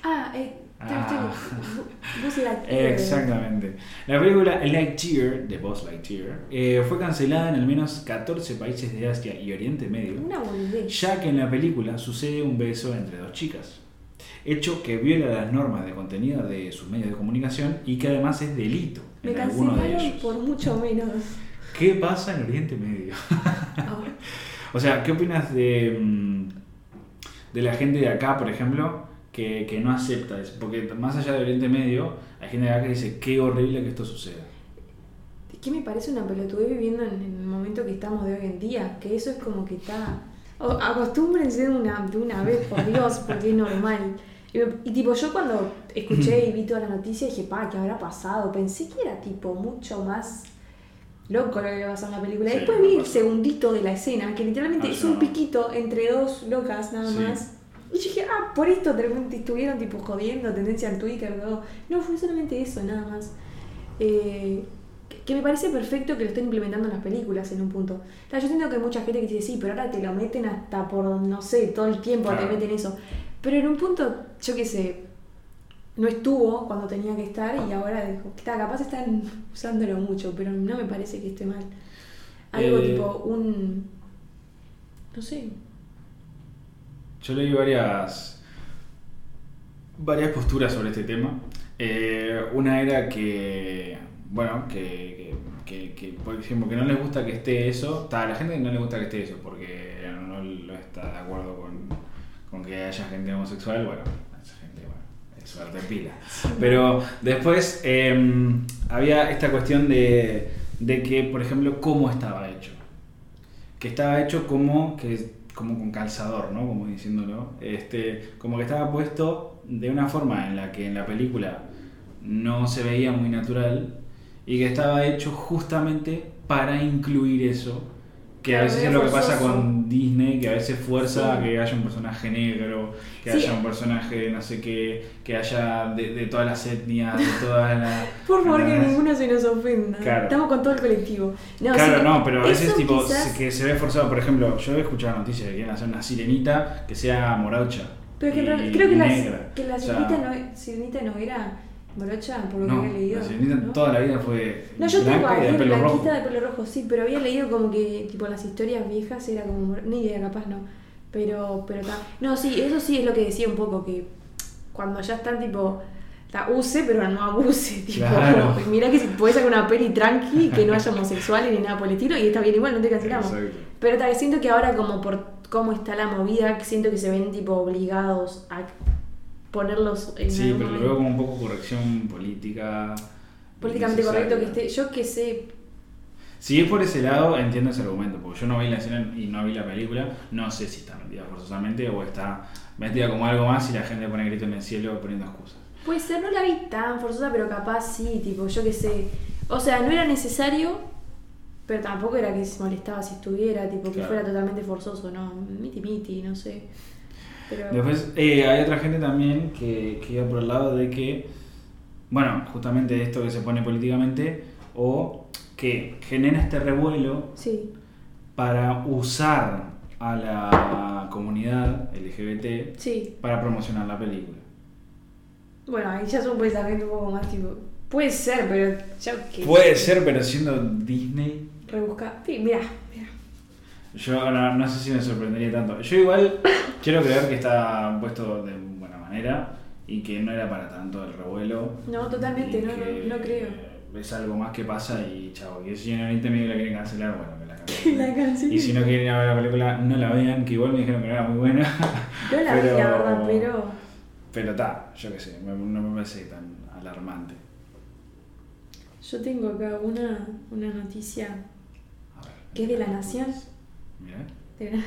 Ah, eh. Ah. Buzz Lightyear. Exactamente. La película Lightyear, de Buzz Lightyear, eh, fue cancelada en al menos 14 países de Asia y Oriente Medio, Una ya que en la película sucede un beso entre dos chicas. Hecho que viola las normas de contenido de sus medios de comunicación y que además es delito Me en alguno de ellos. por mucho menos. ¿Qué pasa en Oriente Medio? O sea, ¿qué opinas de, mm, de la gente de acá, por ejemplo, que, que no acepta eso? Porque más allá de Oriente Medio, hay gente acá que dice, qué horrible que esto suceda. Es que me parece una pelotudez viviendo en, en el momento que estamos de hoy en día, que eso es como que está... o- acostúmbrense de una, de una vez, por Dios, porque es normal. Y, tipo, yo cuando escuché y vi toda la noticia dije, pa, ¿qué habrá pasado? Pensé que era tipo mucho más loco lo que pasado en la película. Sí, Después vi el pasó. segundito de la escena, que literalmente Ah, es un piquito entre dos locas nada Sí. más. Y yo dije, ah, por esto repente estuvieron tipo jodiendo, tendencia en Twitter, todo. No, fue solamente eso, nada más. Eh, que- me parece perfecto que lo estén implementando en las películas en un punto. O sea, yo siento que hay mucha gente que dice, sí, pero ahora te lo meten hasta por, no sé, todo el tiempo Claro. te meten eso. Pero en un punto, yo qué sé, no estuvo cuando tenía que estar y ahora dijo, está, capaz están usándolo mucho, pero no me parece que esté mal. Algo Eh, tipo un... No sé. Yo leí varias, varias posturas sobre este tema. Eh, una era que, bueno, que, que, que- que, por ejemplo, que no les gusta que esté eso. A la gente no le gusta que esté eso porque no está de acuerdo con, con que haya gente homosexual. Bueno, esa gente, bueno, es suerte pila. Pero después eh, había esta cuestión de, de que, por ejemplo, cómo estaba hecho. Que estaba hecho como, que, como con calzador, ¿no? Como diciéndolo. Este, como que estaba puesto de una forma en la que en la película no se veía muy natural y que estaba hecho justamente para incluir eso. Que a veces es lo que pasa con Disney, que a veces fuerza Sí. que haya un personaje negro, que Sí. haya un personaje no sé qué, que haya de, de todas las etnias, de todas las... Por favor, que ninguno se nos ofenda. Claro. Estamos con todo el colectivo. No, claro, sí, no, pero a veces tipo quizás- se- que se ve forzado. Por ejemplo, yo he escuchado noticias de que quieren hacer una sirenita que sea morocha. Pero que y creo que la, negra. que la O sea, sirenita, no, sirenita no era Brocha, por lo No, que había leído. la sirenita ¿no? toda la vida fue No, yo tengo y de pelo rojo. blanquita de pelo rojo, sí, pero había leído como que, tipo, las historias viejas era como. Ni idea, capaz no. Pero, pero ta- No, sí, eso sí es lo que decía un poco, que cuando ya están, tipo. ta, use, pero no abuse, tipo. Claro. Mirá que si podés sacar una peli tranqui, que no haya homosexuales ni nada por el estilo, y está bien igual, no te cancelamos. Exacto. Pero ta, siento que ahora, como por cómo está la movida, siento que se ven, tipo, obligados a ponerlos en Sí, pero lo veo como un poco corrección política. políticamente correcto que esté. Yo que sé, Si es por ese lado, entiendo ese argumento, porque yo no vi la escena y no vi la película, no sé si está metida forzosamente o está metida como algo más y la gente pone grito en el cielo poniendo excusas. Puede ser, no la vi tan forzosa, pero capaz sí, tipo, yo qué sé. O sea, no era necesario, pero tampoco era que se molestaba si estuviera, tipo, que Claro. fuera totalmente forzoso, no, miti miti, no sé. Pero Después eh, hay otra gente también que, que iba por el lado de que, bueno, justamente esto que se pone políticamente, o que genera este revuelo sí, para usar a la comunidad LGBT sí. para promocionar la película. Bueno, ahí ya es un pensamiento un poco más tipo. Puede ser, pero ya que. Puede ser, pero siendo Disney, Rebusca. Sí, mirá. Yo no, no sé si me sorprendería tanto. Yo igual quiero creer que está puesto de buena manera y que no era para tanto el revuelo. No, totalmente, y no, que no, no creo. Es algo más que pasa y chavo, que si 20 medio la quieren cancelar, bueno, que la cancelen. La cancelen. Y si no quieren ir a ver la película, no la vean, que igual me dijeron que no era muy buena. Yo la vi, pero- la verdad, pero. Pero está, yo qué sé, me- no me parece tan alarmante. Yo tengo acá una, una noticia A ver. ¿Qué es de La Nación?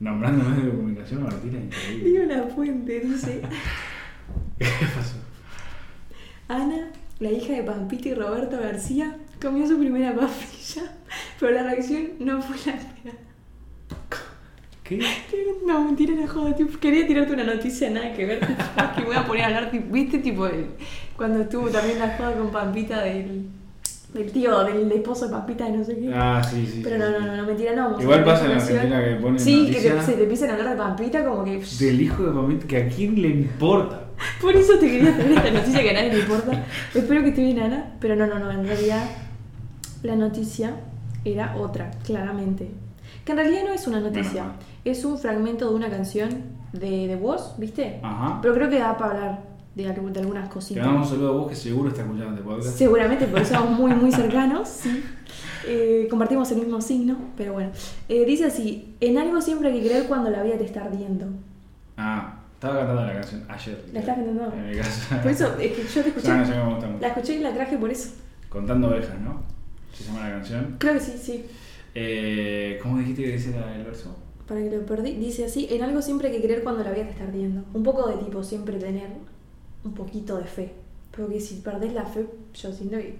Nombrando medios de comunicación, Martina, increíble. Digo la fuente, dice. ¿Qué pasó? Ana, la hija de Pampita y Roberto García, comió su primera papilla, pero la reacción no fue la esperada. ¿Qué? No, mentira, era joda. tipo, quería tirarte una noticia nada que ver. tipo, que voy a poner a hablar, tipo, viste, tipo, el- cuando estuvo también la joda con Pampita del, del tío, del esposo de Pampita no sé qué. Ah, sí, sí. pero sí, no, no, no, no, mentira, no. Igual pasa en. Argentina que ponen Sí, que te, se te empiezan a hablar de Pampita como que. del hijo de Pamita, que a quién le importa. Por eso te quería traer esta noticia que a nadie le importa. Espero que esté bien, Ana. Pero no, no, no. En realidad, la noticia era otra, claramente. Que en realidad no es una noticia. Mal. Es un fragmento de una canción de, de vos, ¿viste? Ajá. Pero creo que da para hablar de, de algunas Te cositas. damos un saludo a vos que seguro está escuchando este podcast. Seguramente, porque somos muy, muy cercanos, sí. Eh, compartimos el mismo signo, pero bueno. Eh, dice así: En algo siempre hay que creer cuando la vida te está ardiendo. Ah, estaba cantando la canción ayer. ¿La estás cantando? En mi casa. Por eso, es que yo te Es escuché. La escuché y la traje por eso. Contando ovejas, ¿no? Se llama la canción. Creo que sí, sí. Eh, ¿Cómo dijiste que dice el verso? Para que lo perdí. Dice así, en algo siempre hay que creer cuando la vida te está ardiendo. Un poco de tipo, siempre tener un poquito de fe. Porque si perdés la fe, yo siento que...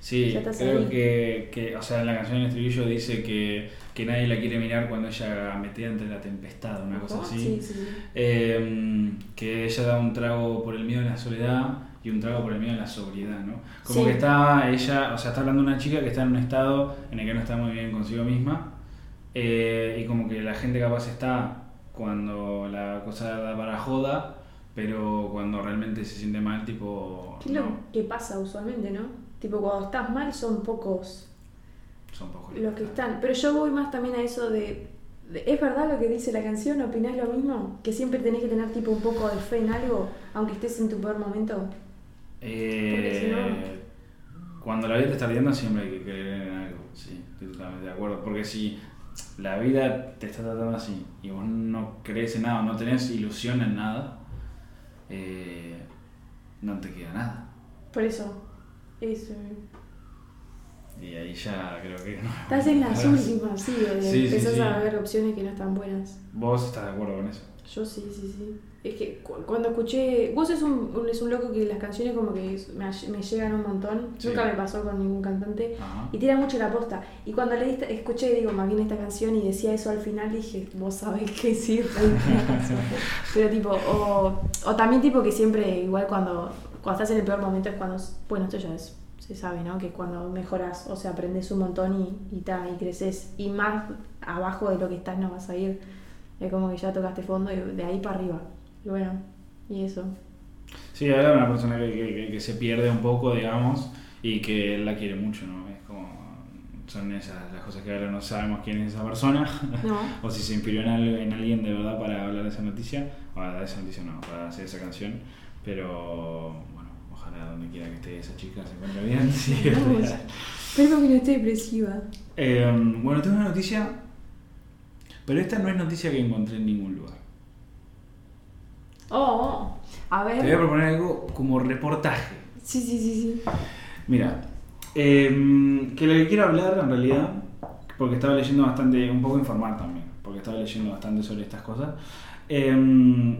Sí, Ya creo que, que, o sea, en la canción en el estribillo dice que, que nadie la quiere mirar cuando ella metida entre la tempestad, una cosa así. Sí, sí, sí. Eh, que ella da un trago por el miedo de la soledad y un trago por el miedo de la sobriedad, ¿no? Como que está ella, o sea, está hablando de una chica que está en un estado en el que no está muy bien consigo misma eh, y como que la gente capaz está cuando la cosa da para joda, pero cuando realmente se siente mal, tipo, ¿Qué es lo no, que pasa usualmente, no? Tipo, cuando estás mal son pocos son pocos los que están. Pero yo voy más también a eso de... ¿Es verdad lo que dice la canción? ¿Opinás lo mismo? ¿Que siempre tenés que tener tipo un poco de fe en algo, aunque estés en tu peor momento? Eh, si Cuando la vida te está ardiendo siempre hay que creer en algo, sí, estoy totalmente de acuerdo. Porque si la vida te está tratando así y vos no crees en nada, no tenés ilusión en nada, eh, no te queda nada. Por eso, eso. Y ahí ya creo que no. Estás en las últimas, sí, Sí, sí, empezás sí. a ver opciones que no están buenas. ¿Vos estás de acuerdo con eso? Yo sí, sí, sí. Es que cu- cuando escuché. Vos es un, un- es un loco que las canciones como que es- me, me llegan un montón. Sí. Nunca me pasó con ningún cantante. Ajá. Y tira mucho la posta. Y cuando le diste- escuché, digo, más bien esta canción y decía eso al final, dije, vos sabés que sí, es. Pero tipo, o, o también tipo que siempre, igual cuando, cuando estás en el peor momento es cuando, bueno, esto ya es, se sabe, ¿no? Que cuando mejoras, o sea, aprendes un montón y, y, ta, y creces. Y más abajo de lo que estás no vas a ir. Es como que ya tocaste fondo y de ahí para arriba. Y bueno, y eso. Sí, habla de una persona que, que- que se pierde un poco, digamos, y que él la quiere mucho, ¿no? Es como. Son esas las cosas que ahora no sabemos quién es esa persona, No. o si se inspiró en, en alguien de verdad para hablar de esa noticia, o de esa noticia no, para hacer esa canción, pero bueno, ojalá donde quiera que esté esa chica se encuentre bien, sí. Espero que no esté depresiva. Eh, bueno, tengo una noticia, pero esta no es noticia que encontré en ningún lugar. Oh, oh. a Te voy a ver. proponer algo como reportaje. Sí, sí, sí, sí. Mira, eh, que lo que quiero hablar en realidad, porque estaba leyendo bastante, un poco informar también, porque estaba leyendo bastante sobre estas cosas, eh,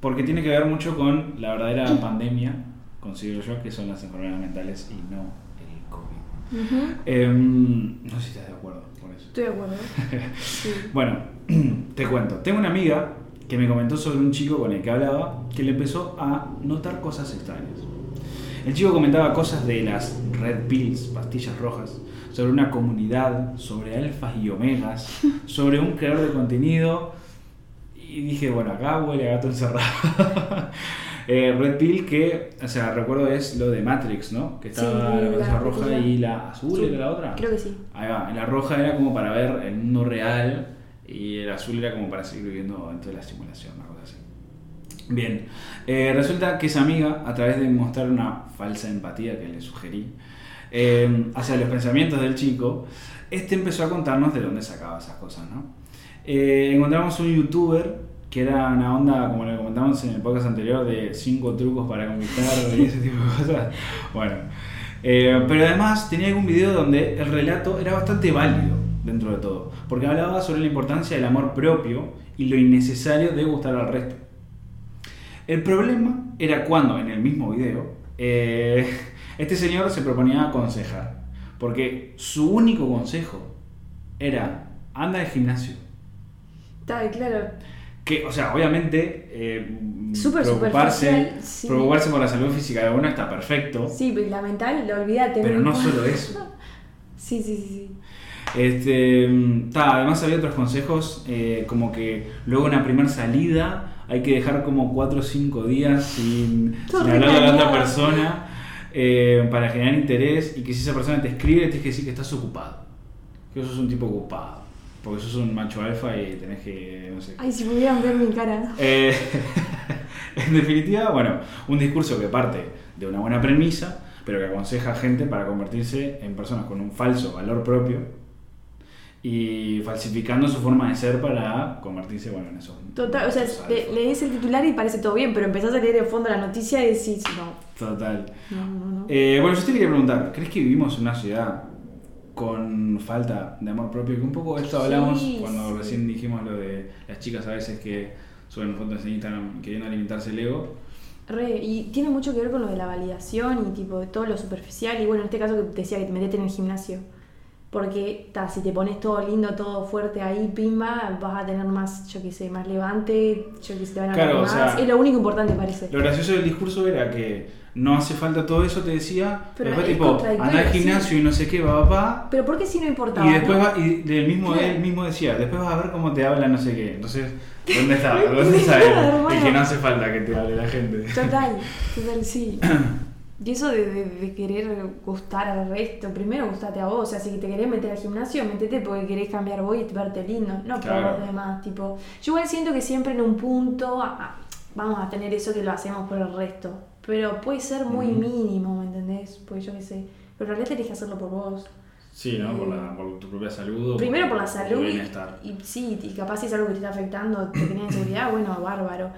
porque tiene que ver mucho con la verdadera pandemia, considero yo, que son las enfermedades mentales y no el COVID. Ujú. Eh, no sé si estás de acuerdo con eso. Estoy de acuerdo. Sí. Bueno, te cuento. Tengo una amiga que me comentó sobre un chico con el que hablaba que le empezó a notar cosas extrañas. El chico comentaba cosas de las red pills, pastillas rojas, sobre una comunidad, sobre alfas y omegas, sobre un creador de contenido. Y dije, bueno, acá huele a gato encerrado. Eh, red pill que, o sea, recuerdo es lo de Matrix, ¿no? Que estaba Sí, la cosa roja y la azul, ¿era la otra? Creo que sí. Ahí va, la roja era como para ver el mundo real y el azul era como para seguir viviendo dentro de la simulación, una cosa así. Bien, eh, resulta que esa amiga, a través de mostrar una falsa empatía que le sugerí eh, hacia los pensamientos del chico, este empezó a contarnos de dónde sacaba esas cosas, ¿no? Eh, encontramos un youtuber que era una onda, como le comentamos en el podcast anterior, de 5 trucos para conquistar y ese tipo de cosas. Bueno, pero además tenía algún video donde el relato era bastante válido dentro de todo, porque hablaba sobre la importancia del amor propio y lo innecesario de gustar al resto. El problema era cuando en el mismo video eh, este señor se proponía aconsejar, porque su único consejo era anda al gimnasio. Está claro. Que, o sea, obviamente eh, Súper preocuparse, sí. preocuparse por la salud física de uno está perfecto, Sí, pero la mental, lo olvídate. pero no solo eso. Sí, sí, sí. Este, ta, además había otros consejos, eh, como que luego en la primera salida hay que dejar como 4 o 5 días sin, hablar a la otra persona eh, para generar interés y que si esa persona te escribe tienes que decir que estás ocupado, que sos un tipo ocupado, porque sos un macho alfa y tenés que, no sé. Ay, si pudieran ver mi cara. Eh, en definitiva, bueno, un discurso que parte de una buena premisa, pero que aconseja a gente para convertirse en personas con un falso valor propio y falsificando su forma de ser para convertirse, bueno, en eso. Total, o sea, le- lees el titular y parece todo bien, pero empezás a leer el fondo de la noticia y decís, no, Total. no, no, no. Eh, bueno, yo te quería preguntar, ¿crees que vivimos en una ciudad con falta de amor propio? Que un poco de esto hablamos Sí, cuando sí. recién dijimos lo de las chicas a veces que suben fotos en Instagram queriendo alimentarse el ego. Re, y tiene mucho que ver con lo de la validación y tipo de todo lo superficial. Y bueno, en este caso que te decía que te metete en el gimnasio. Porque ta, si te pones todo lindo, todo fuerte ahí, pimba, vas a tener más, yo qué sé, más levante, yo qué sé, te van a Claro, o más. sea, es lo único importante, parece. Lo gracioso del discurso era que no hace falta todo eso, te decía, Pero después es tipo, anda al sí. gimnasio y no sé qué, va papá, Pero ¿por qué si no importaba? y después no? va, y del mismo, él mismo decía, después vas a ver cómo te habla no sé qué. Entonces, ¿dónde está? ¿Dónde está él? El que no hace falta que te hable la gente. Total, total, sí. Y eso de, de- de querer gustar al resto, primero gustate a vos, o sea, si te querés meter al gimnasio, metete porque querés cambiar vos y verte lindo, no por Claro. los demás, tipo, yo igual siento que siempre en un punto ah, vamos a tener eso que lo hacemos por el resto, pero puede ser muy Ujú. mínimo, ¿me entendés? Pues yo qué sé, pero en realidad tenés que hacerlo por vos. Sí, ¿no? Por, la, por tu propia salud. Primero por la tu salud y, y sí, y capaz si es algo que te está afectando, te genera inseguridad, bueno, bárbaro.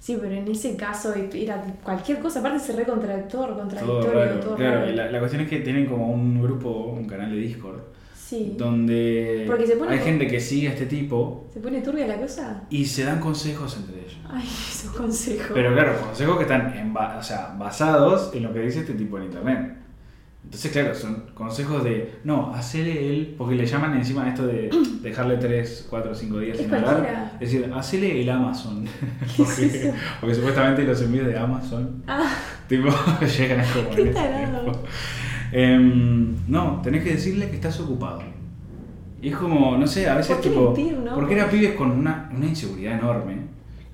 Sí, pero en ese caso era cualquier cosa, aparte se re contradictor, Todo contradictorio, raro. todo Claro, raro. la, la cuestión es que tienen como un grupo, un canal de Discord, Sí. donde Porque se pone hay gente que sigue a este tipo ¿Se pone turbia la cosa? y se dan consejos entre ellos. Ay, esos consejos. Pero claro, consejos que están en o sea, basados en lo que dice este tipo en internet. Entonces, claro, son consejos de, no, hacele él, porque le llaman encima esto de dejarle 3, 4, 5 días sin hablar. Es decir, hacele el Amazon. ¿Qué es porque, porque supuestamente los envíos de Amazon, Ah, tipo, llegan a como Qué ese tarado. Em, no, tenés que decirle que estás ocupado. Y es como, no sé, a veces ¿Por tipo. mentir, no? Porque era pibes con una, una inseguridad enorme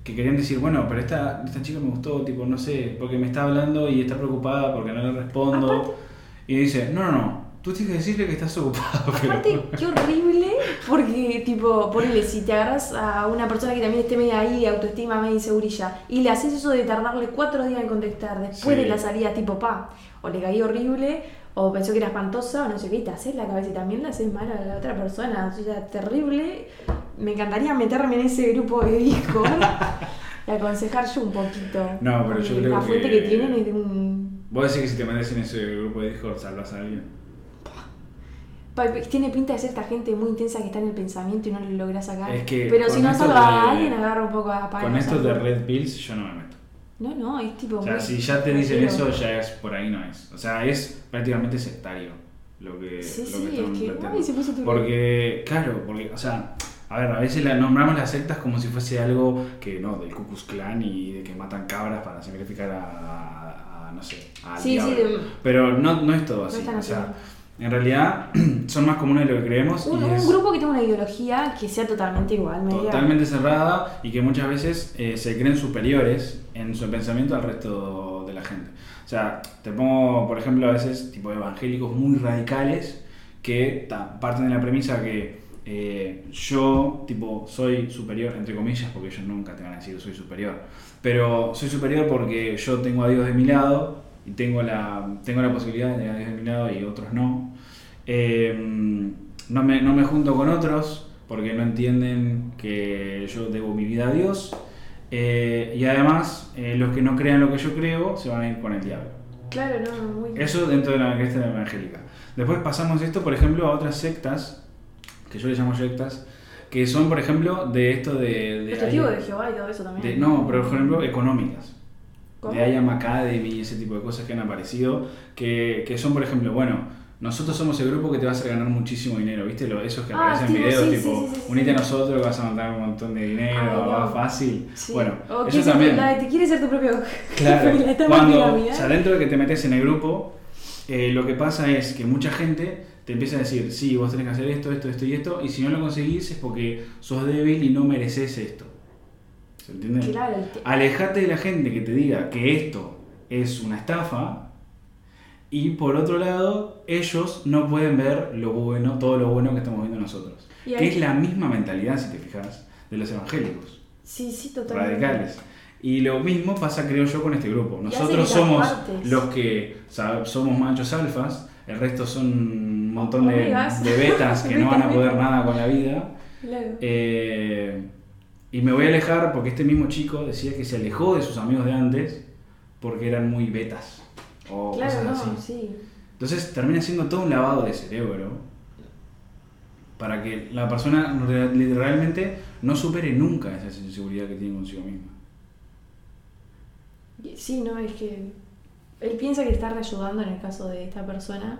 que querían decir, bueno, pero esta, esta chica me gustó, tipo, no sé, porque me está hablando y está preocupada porque no le respondo. Aparte- y dice, no, no, no, tú tienes que decirle que estás ocupado. pero- Aparte, qué horrible, porque, tipo, ponele, si te agarras a una persona que también esté media ahí, de autoestima, media insegurilla, y le haces eso de tardarle cuatro días en contestar después Sí. de la salida, tipo, pa, o le caí horrible, o pensó que era espantosa, o no sé qué, y te haces la cabeza y también le haces mal a la otra persona, o sea, terrible. Me encantaría meterme en ese grupo de Discord y aconsejar yo un poquito. No, pero yo Porque creo La fuente que- que tienen es de un Vos decís que si te metes en ese grupo de Discord salvas a alguien. Tiene pinta de ser esta gente muy intensa que está en el pensamiento y no lo logra sacar. Es que Pero si no salva a alguien, agarra un poco a. Con esto de. Red Pills yo no me meto. No, no, es tipo. O sea, si ya te dicen eso, ya es por ahí no es. O sea, es prácticamente sectario lo que, Sí, lo sí, que es que. planteando. Ay, se puso tu. Porque, claro, porque, o sea, a ver, a veces la, nombramos las sectas como si fuese algo que, no, del Ku Klux Klan y de que matan cabras para sacrificar a, no sé, al Sí, sí, diablo. Pero no, no es todo No así. están o sea, en realidad son más comunes de lo que creemos Un, y un es grupo que tenga una ideología que sea totalmente igual, media. totalmente cerrada y que muchas veces eh, se creen superiores en su pensamiento al resto de la gente. O sea, te pongo, por ejemplo, a veces tipo evangélicos muy radicales que ta, parten de la premisa que eh, yo, tipo, soy superior, entre comillas, porque ellos nunca te van a decir soy superior, pero soy superior porque yo tengo a Dios de mi lado y tengo la, tengo la posibilidad de tener a Dios de mi lado y otros no. Eh, no, me, no me junto con otros porque no entienden que yo debo mi vida a Dios. Eh, y además, eh, los que no crean lo que yo creo se van a ir con el diablo. Claro, no, muy. Eso dentro de la creencia evangélica. Después pasamos esto, por ejemplo, a otras sectas, que yo les llamo sectas, que son, por ejemplo, de esto de... de testigos de Jehová y todo eso también. de- no, pero por ejemplo, económicas. ¿Cómo? De I Am Academy y ese tipo de cosas que han aparecido, que, que son, por ejemplo, bueno, nosotros somos el grupo que te va a hacer ganar muchísimo dinero, ¿viste? Lo, esos que Ah, aparecen en videos, sí, tipo, sí, sí, unite a nosotros vas a mandar un montón de dinero, Ay, no. va fácil. Sí. Bueno, o eso quieres ser- también. la te quieres ser tu propio Claro, cuando, o sea, dentro de que te metes en el grupo, eh, lo que pasa es que mucha gente te empieza a decir, sí, vos tenés que hacer esto, esto, esto y esto, y si no lo conseguís es porque sos débil y no mereces esto. ¿Se entiende? Claro, te- Alejate de la gente que te diga que esto es una estafa y por otro lado, ellos no pueden ver lo bueno, todo lo bueno que estamos viendo nosotros. Que es la misma mentalidad, si te fijas, de los evangélicos Sí, sí, totalmente. radicales. Y lo mismo pasa, creo yo, con este grupo. Nosotros somos partes. los que somos machos alfas, el resto son montón de, betas que no van a poder nada con la vida. Claro. Eh, y me voy a alejar porque este mismo chico decía que se alejó de sus amigos de antes porque eran muy betas o claro, cosas no, sí. Entonces termina siendo todo un lavado de cerebro para que la persona re- realmente no supere nunca esa inseguridad que tiene consigo misma. Sí, no, es que él piensa que está ayudando en el caso de esta persona.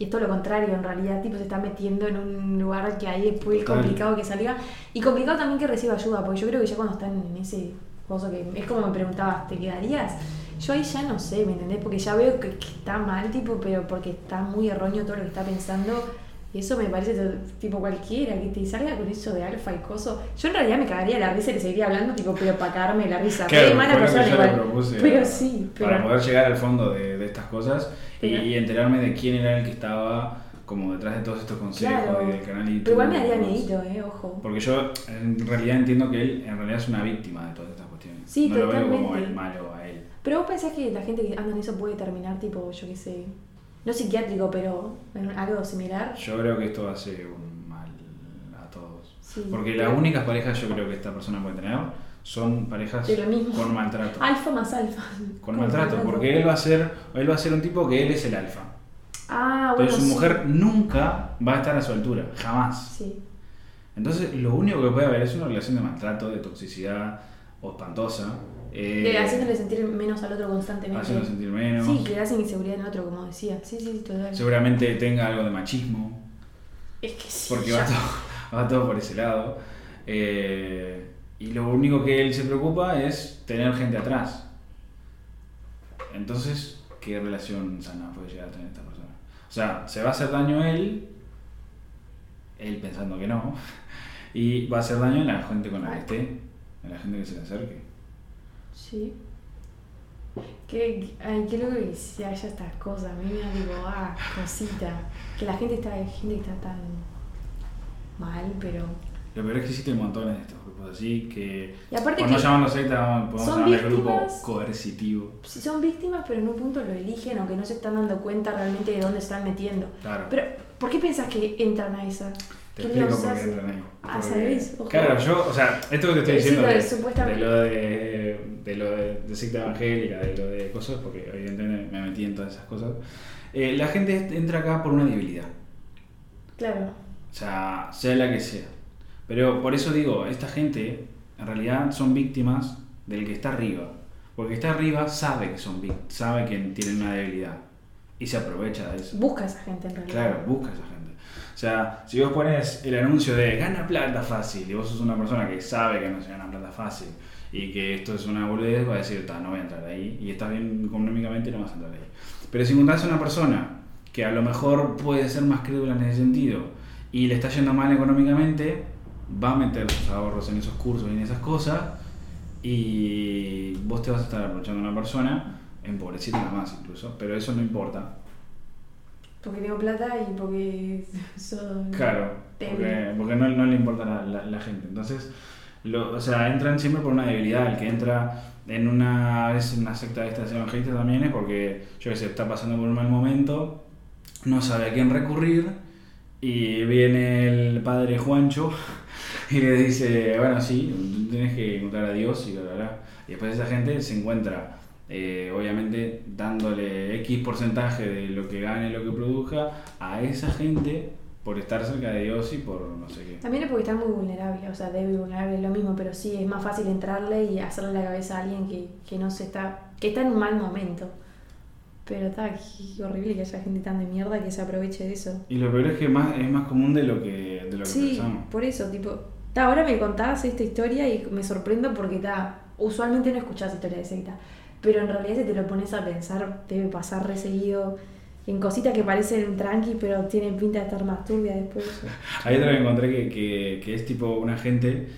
Y es todo lo contrario, en realidad, tipo, se está metiendo en un lugar que ahí es Total. complicado que salga. Y complicado también que reciba ayuda, porque yo creo que ya cuando están en ese coso que es como me preguntabas, ¿te quedarías? Yo ahí ya no sé, ¿me entendés? Porque ya veo que, que está mal, tipo, pero porque está muy erróneo todo lo que está pensando. Y eso me parece tipo cualquiera, que te salga con eso de alfa y coso. Yo en realidad me cagaría la risa y le seguiría hablando, tipo, pero para cagarme la risa. Mala fue lo que persona igual. propuse Pero sí, pero. para poder llegar al fondo de, de estas cosas Pero- y enterarme de quién era el que estaba como detrás de todos estos consejos Claro. y del canal YouTube. Pero igual me daría y miedito, eh, ojo. Porque yo en realidad entiendo que él en realidad es una víctima de todas estas cuestiones. Sí, no lo veo como totalmente. el malo a él. Pero vos pensás que la gente que anda en eso puede terminar, tipo, yo qué sé, no psiquiátrico, pero algo similar. Yo creo que esto hace un mal a todos. Sí. Porque las únicas parejas yo creo que esta persona puede tener son parejas con maltrato. Alfa más alfa. Con maltrato, porque él va a ser, él va a ser un tipo que él es el alfa. Ah, Pero bueno. su sí. mujer nunca va a estar a su altura, jamás. Sí. Entonces, lo único que puede haber es una relación de maltrato, de toxicidad o espantosa. eh, De haciéndole sentir menos al otro constantemente. haciéndolo sentir menos. Sí, que le hacen inseguridad en otro, como decía. Sí, sí, sí, total. Seguramente tenga algo de machismo, Es que sí. porque va todo, va todo por ese lado. Eh, y lo único que él se preocupa es tener gente atrás. Entonces, ¿qué relación sana puede llegar a tener esta persona? O sea, se va a hacer daño a él, él pensando que no, y va a hacer daño a la gente con la que esté. en la gente que se le acerque. Sí. Qué, ay, que se haya estas cosas. A mí me da tipo, ah, cosita. Que la gente está, gente que está tan mal, pero. Lo peor es que existen montones de estos grupos así que. Y aparte por no que llamarlo secta, podemos son llamarle grupo coercitivo. si son víctimas, pero en un punto lo eligen, aunque no se están dando cuenta realmente de dónde están metiendo. Claro. Pero, ¿por qué pensás que entran a esa? Te ¿Qué explico los por qué entran ahí. Ah, ¿sabés? Claro, yo, o sea, esto que te estoy diciendo de de, lo de, de lo de, de secta evangélica, de lo de cosas, porque evidentemente me metí en todas esas cosas. eh, la gente entra acá por una debilidad. Claro. O sea, sea la que sea. Pero por eso digo, esta gente en realidad son víctimas del que está arriba. Porque el que está arriba sabe que son víctimas, sabe que tienen una debilidad. Y se aprovecha de eso. Busca a esa gente en realidad. Claro, busca a esa gente. O sea, si vos pones el anuncio de gana plata fácil y vos sos una persona que sabe que no se gana plata fácil y que esto es una boludez, va a decir, "Ta, no voy a entrar ahí y estás bien económicamente, no vas a entrar ahí. Pero si encontrás a una persona que a lo mejor puede ser más crédula en ese sentido y le está yendo mal económicamente, va a meter sus ahorros en esos cursos y en esas cosas y vos te vas a estar aprovechando a una persona, empobreciéndola más incluso, pero eso no importa. Porque tengo plata y porque son. Claro, porque, porque no, no le importa la, la- la gente. Entonces, lo, o sea, entran siempre por una debilidad. El que entra en una, en una secta de estas evangelistas también es porque, yo que sé, está pasando por un mal momento, no sabe a quién recurrir y viene el padre Juancho y le dice, bueno, sí, tú tienes que encontrar a Dios y bla, bla, bla. Y después esa gente se encuentra, eh, obviamente, dándole X porcentaje de lo que gane, lo que produzca, a esa gente por estar cerca de Dios y por no sé qué. También es porque están muy vulnerables, o sea, débil vulnerable es lo mismo, pero sí es más fácil entrarle y hacerle la cabeza a alguien que, que no se está. que está en un mal momento. Pero está horrible que haya gente tan de mierda que se aproveche de eso. Y lo peor es que más, es más común de lo que, de lo que Sí, pensamos. por eso, tipo. Ta, ahora me contás esta historia y me sorprendo porque ta, usualmente no escuchás historia de secta. Pero en realidad si te lo pones a pensar, debe pasar re seguido en cositas que parecen tranqui, pero tienen pinta de estar más turbia después. Hay otra que encontré que, que, que es tipo una gente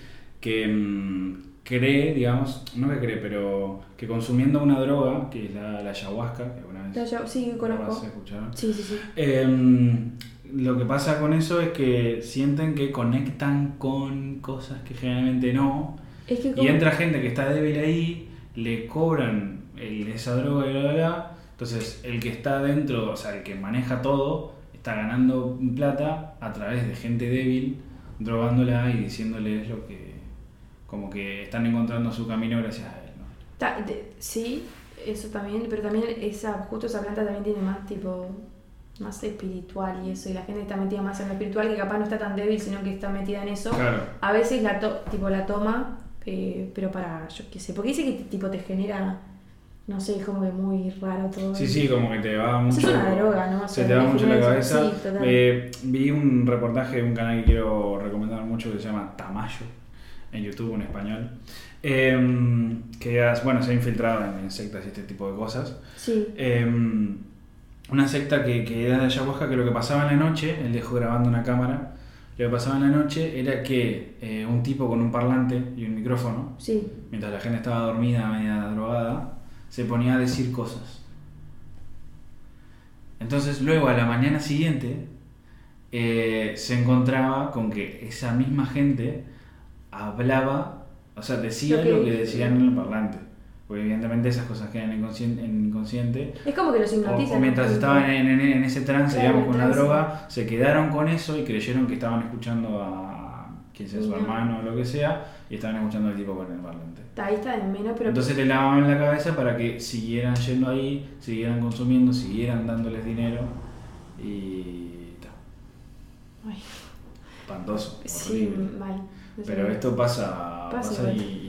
que mm, cree, digamos, no que cree, pero que consumiendo una droga, que es la, la ayahuasca, que alguna vez La sí, conozco. escuchado. Sí, sí, sí. Em, lo que pasa con eso es que sienten que conectan con cosas que generalmente no. Es que Y entra gente que está débil ahí, le cobran el- esa droga y bla, bla, bla. Entonces, el que está dentro, o sea, el que maneja todo, está ganando plata a través de gente débil, drogándola y diciéndoles lo que. como que están encontrando su camino gracias a él, sí, eso también, pero también esa, justo esa planta también tiene más tipo más espiritual y eso, y la gente está metida más en lo espiritual que capaz no está tan débil, sino que está metida en eso. Claro. A veces la, to- tipo, la toma, eh, pero para, yo qué sé, porque dice que tipo te genera, no sé, es como que muy raro todo. Sí, sí, como que te va mucho. Eso es una droga, ¿no? O Se te va mucho la cabeza. Sí. Eh, vi un reportaje de un canal que quiero recomendar mucho que se llama Tamayo, en YouTube en español. eh, que has- bueno, se ha infiltrado en, en sectas y este tipo de cosas. Sí, Eh, una secta que, que era de ayahuasca que lo que pasaba en la noche, él dejó grabando una cámara, lo que pasaba en la noche era que eh, un tipo con un parlante y un micrófono, sí. mientras la gente estaba dormida, media drogada, se ponía a decir cosas. Entonces luego a la mañana siguiente eh, se encontraba con que esa misma gente hablaba, o sea, decía Lo que- lo que decían en el parlante. Porque evidentemente esas cosas quedan en inconsciente, en inconsciente Es como que los hipnotizan. o mientras estaban en, en- en ese trance, Claro, digamos, con la droga, se quedaron con eso y creyeron que estaban escuchando a quien sea su No. hermano o lo que sea, y estaban escuchando al tipo con el parlante. Ahí está de menos, pero Entonces le lavaban la cabeza para que siguieran yendo ahí, siguieran consumiendo, siguieran dándoles dinero y ta, Ay, espantoso, sí, horrible. mal. Pero esto pasa, Pasa y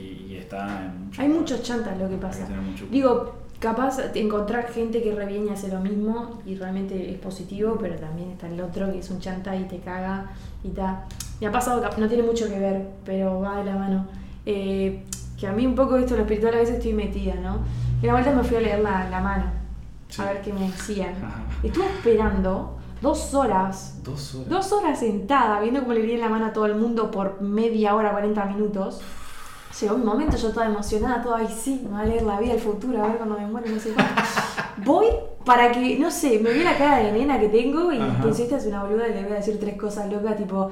está en Hay muchos chantas lo que pasa. Digo, capaz de encontrar gente que re bien y hace lo mismo y realmente es positivo, pero también está el otro que es un chanta y te caga y ta. Me ha pasado, no tiene mucho que ver, pero va de la mano. Eh, que a mí un poco esto lo espiritual a veces estoy metida, ¿no? Y una vuelta me fui a leer la, la mano, Sí. a ver qué me decían. Estuve esperando dos horas, Dos horas. dos horas sentada, viendo cómo le leían la mano a todo el mundo por media hora, 40 minutos, Llegó mi momento, yo toda emocionada, toda, ay sí, me va a leer la vida, el futuro, a ver cuando me muero, no sé cuánto. Voy para que, no sé, me vi la cara de nena que tengo y Ajá. esta es una boluda y le voy a decir tres cosas locas, tipo,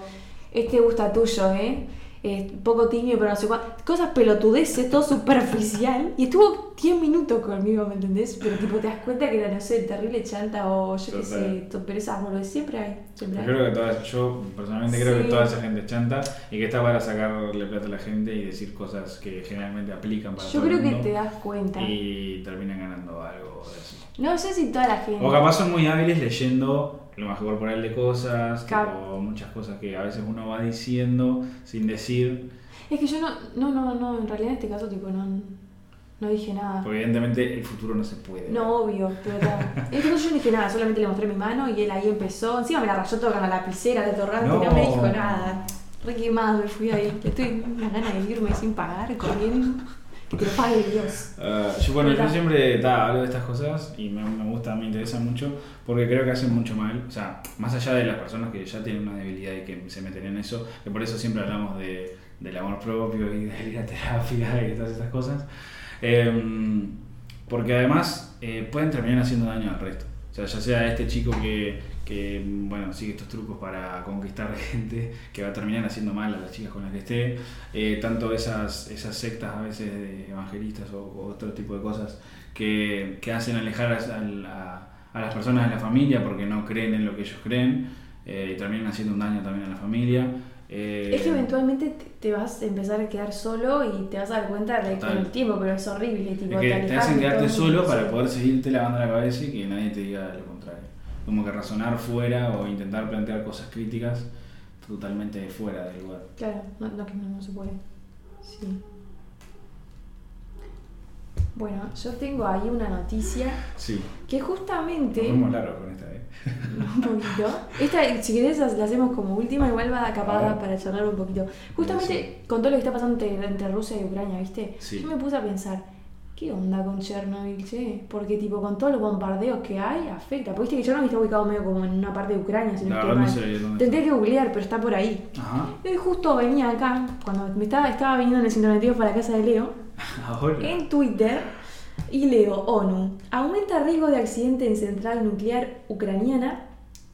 este gusta tuyo, ¿eh? Eh, poco tímido, pero no sé cuánto. Cosas pelotudeces, todo superficial. Y estuvo 10 minutos conmigo, ¿me entendés? Pero tipo, te das cuenta que era, no sé, terrible chanta o yo qué sé, pero esas boludeces siempre hay. Siempre Yo hay. creo que toda, yo personalmente creo que toda esa gente es chanta y que está para sacarle plata a la gente y decir cosas que generalmente aplican para Yo todo el creo que te das cuenta. y terminan ganando algo de eso. No sé si toda la gente. O capaz son muy hábiles leyendo lenguaje corporal de cosas, tipo, muchas cosas que a veces uno va diciendo sin decir, Es que yo no, no, no, no, en realidad en este caso, tipo, no, no dije nada. porque evidentemente el futuro no se puede. No, obvio, pero claro. En este caso yo no dije nada, solamente le mostré mi mano y él ahí empezó. Encima me la rayó toda con la lapicera de torrante, no. No. me dijo nada. Re quemado me fui ahí. Estoy con una gana de irme sin pagar, corriendo. Que lo pague Dios. Ah, yo, bueno, yo siempre ta, hablo de estas cosas y me, me gusta, me interesa mucho porque creo que hacen mucho mal. O sea, más allá de las personas que ya tienen una debilidad y que se meten en eso, que por eso siempre hablamos de, del amor propio y de ir a terapia y todas estas cosas. Em, porque además eh, pueden terminar haciendo daño al resto. O sea, ya sea este chico que, que, bueno, sigue estos trucos para conquistar gente, que va a terminar haciendo mal a las chicas con las que esté, eh, tanto esas, esas sectas a veces de evangelistas o, o otro tipo de cosas que, que hacen alejar a, las personas de la familia porque no creen en lo que ellos creen eh, y terminan haciendo un daño también a la familia. Eh, Es que eventualmente te, vas a empezar a quedar solo y te vas a dar cuenta de con el tiempo, pero es horrible. Tipo, Es que te hacen quedarte solo para poder seguirte lavando la cabeza y que nadie te diga lo. Como que razonar fuera o intentar plantear cosas críticas totalmente fuera del lugar. Claro, no, no, que no, se puede. Sí. Bueno, yo tengo ahí una noticia Sí, que nos justamente. fuimos largos con esta, ¿eh? un poquito. Esta, si querés, la hacemos como última, igual va A capada ver. para charlar un poquito. Justamente con todo lo que está pasando entre, entre Rusia y Ucrania, ¿viste? Sí. Yo me puse a pensar, ¿qué onda con Chernobyl, che? Porque, tipo, con todos los bombardeos que hay, afecta. Porque viste que Chernobyl está ubicado medio como en una parte de Ucrania, si no estoy mal. Tendría que googlear, pero está por ahí. Ajá. Y hoy justo venía acá, cuando me estaba, estaba viniendo en el informativo para la casa de Leo, Ahora. en Twitter y leo ONU. Aumenta riesgo de accidente en central nuclear ucraniana,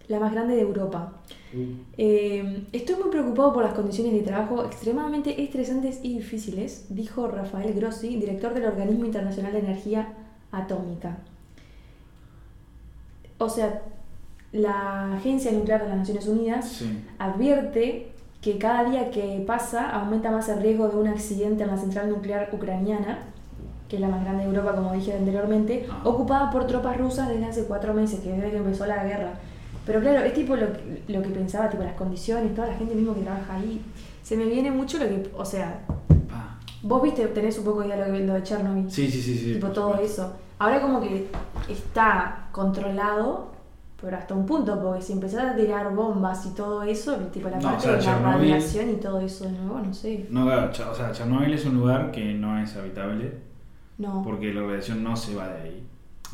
la más grande de Europa. Uh, Eh, estoy muy preocupado por las condiciones de trabajo extremadamente estresantes y difíciles, dijo Rafael Grossi, director del Organismo Internacional de Energía Atómica. O sea, la Agencia Nuclear de las Naciones Unidas sí. advierte que cada día que pasa aumenta más el riesgo de un accidente en la central nuclear ucraniana, que es la más grande de Europa, como dije anteriormente, Ah. ocupada por tropas rusas desde hace cuatro meses, que desde que empezó la guerra. Pero claro, es tipo lo, que- lo que pensaba, tipo las condiciones, toda la gente mismo que trabaja ahí. Se me viene mucho lo que, o sea, vos viste, tenés un poco de idea lo, de Chernobyl, Sí, sí, sí, sí. tipo todo eso. Ahora como que está controlado, pero hasta un punto, porque si empezás a tirar bombas y todo eso, tipo la No, parte o sea, de la Chernobyl- radiación y todo eso de nuevo, no sé. No, claro, o sea, Chernobyl es un lugar que no es habitable No. porque la radiación no se va de ahí.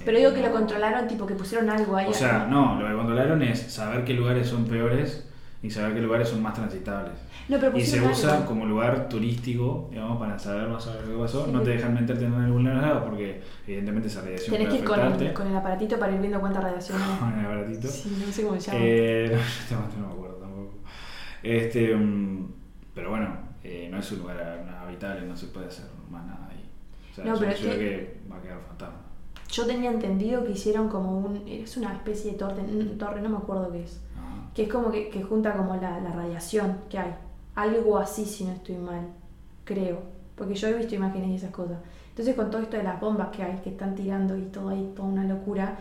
Pero Eh, digo que no. lo controlaron, tipo que pusieron algo ahí. O sea, no, lo que controlaron es saber qué lugares son peores y saber qué lugares son más transitables. No, pero Y se pusieron usa algo. como lugar turístico, digamos, para saber más sobre qué pasó. Sí. No te dejan meterte en algún lado porque evidentemente esa radiación Tenés que puede ir con el, afectarte. con el aparatito para ir viendo cuánta radiación hay. Con el baratito. Sí, no sé cómo se llama. Eh, no, no me acuerdo tampoco. Este, mm, pero bueno, eh, no es un lugar habitable, no se puede hacer más nada ahí. O sea, No, pero ciudad que- que va a quedar fantasma. Yo tenía entendido que hicieron como un. Es una especie de torre, torre no me acuerdo qué es. Ajá. Que es como que, que junta como la, la radiación que hay. Algo así, si no estoy mal. Creo. Porque yo he visto imágenes y esas cosas. Entonces, con todo esto de las bombas que hay, que están tirando y todo ahí, toda una locura.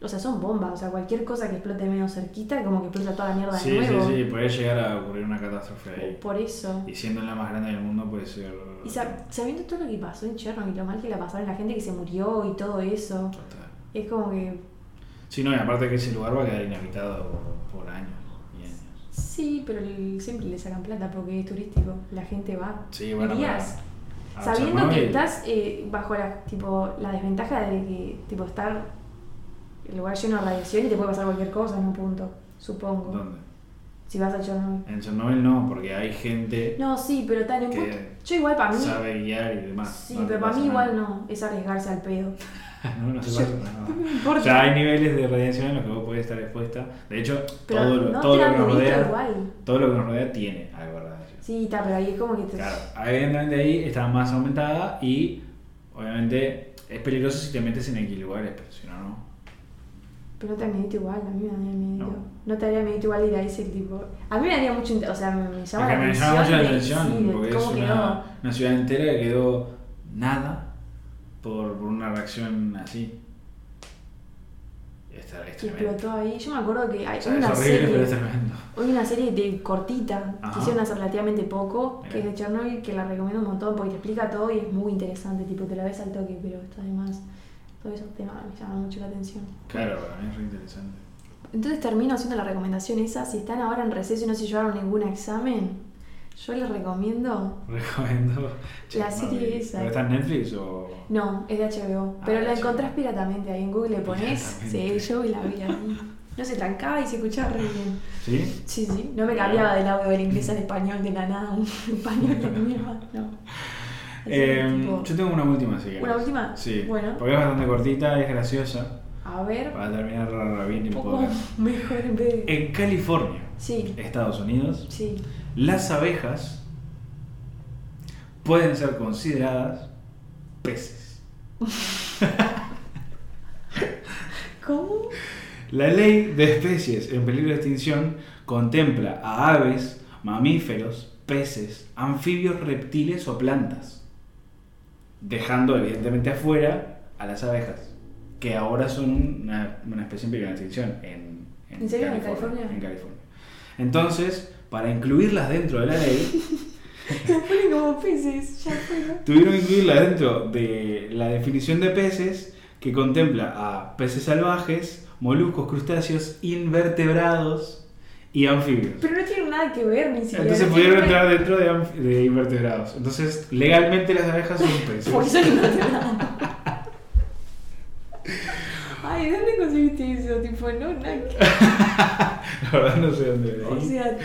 O sea, son bombas. O sea, cualquier cosa que explote medio cerquita, como que explota toda la mierda Sí, de sí, nuevo. sí, puede llegar a ocurrir una catástrofe ahí. Por eso. Y siendo la más grande del mundo puede ser... Y sab- sabiendo todo lo que pasó en Chernobyl, lo mal que la pasaron, la gente que se murió y todo eso. Total. Es como que. Sí, no, y aparte que ese lugar va a quedar inhabitado por años y años. Sí, pero el- siempre le sacan plata porque es turístico. La gente va. Sí, bueno, Irías. a Sabiendo que estás eh, bajo la, tipo, la desventaja de que tipo, estar el lugar lleno de radiación y te puede pasar cualquier cosa en un punto, supongo. ¿Dónde? Si vas a Chernobyl. En Chernobyl no, porque hay gente No, sí, pero tal, en punto- Yo igual para mí. sabe guiar y demás. Sí, No pero para mí nada. igual no. Es arriesgarse al pedo. no, no se pasa nada. No me importa. O sea, hay niveles de radiación en los que vos podés estar expuesta. De hecho, pero todo, lo, no todo lo que nos rodea, igual. todo lo que nos rodea tiene algo de radiación. Sí, está, pero ahí es como que te. Claro, evidentemente ahí está más aumentada y obviamente es peligroso si te metes en X lugares, pero si no, no. Pero no te da miedito igual, a mí me daría miedito. No. No, te daría miedito igual ir a ese tipo. A mí me daría mucho. O sea, me, me llama la me atención. llama mucho la atención de porque es una, quedó. una ciudad entera que quedó nada por, por una reacción así. Tremendo. explotó ahí. Yo me acuerdo que hay O sea, una horrible, pero serie. tremendo. Hay una serie de cortita Ajá. que hicieron hace relativamente poco, que es de Chernobyl, que la recomiendo un montón porque te explica todo y es muy interesante, tipo te la ves al toque, pero está además, todos esos temas me llaman mucho la atención. Claro, para mí es re interesante. Entonces termino haciendo la recomendación esa, si están ahora en receso y no se llevaron ningún examen, yo les recomiendo, Recomiendo. La Chernobyl. serie esa. ¿Pero está en Netflix o.? no, es de HBO, Ah, pero la HBO. encontrás piratamente ahí en Google, le pones, sí, yo vi la vi ahí. No se trancaba y se escuchaba re bien. ¿Sí? Sí, sí, no me cambiaba del audio del inglés al español de la nada, un español de mierda, no. Eh, tipo, yo tengo una última, querés. ¿Una última? Sí. Bueno. Porque es bastante cortita, es graciosa. a ver, Para terminar bien mejor en vez de... En California, Sí, Estados Unidos, sí. las abejas pueden ser consideradas peces. ¿Cómo? La ley de especies en peligro de extinción contempla a aves, mamíferos, peces, anfibios, reptiles o plantas, dejando evidentemente afuera a las abejas, que ahora son una, una especie en peligro de extinción en, ¿En serio? ¿En California? En California. Entonces, para incluirlas dentro de la ley, tuvieron que incluirlas dentro de la definición de peces que contempla a peces salvajes, moluscos, crustáceos, invertebrados y anfibios. Pero no tiene nada que ver ni siquiera. Entonces no pudieron entrar dentro de, de invertebrados. Entonces, legalmente las abejas son peces. Porque son invertebrados. Ay, ¿de dónde conseguiste eso? Tipo, no, nada La verdad no sé dónde de O sea,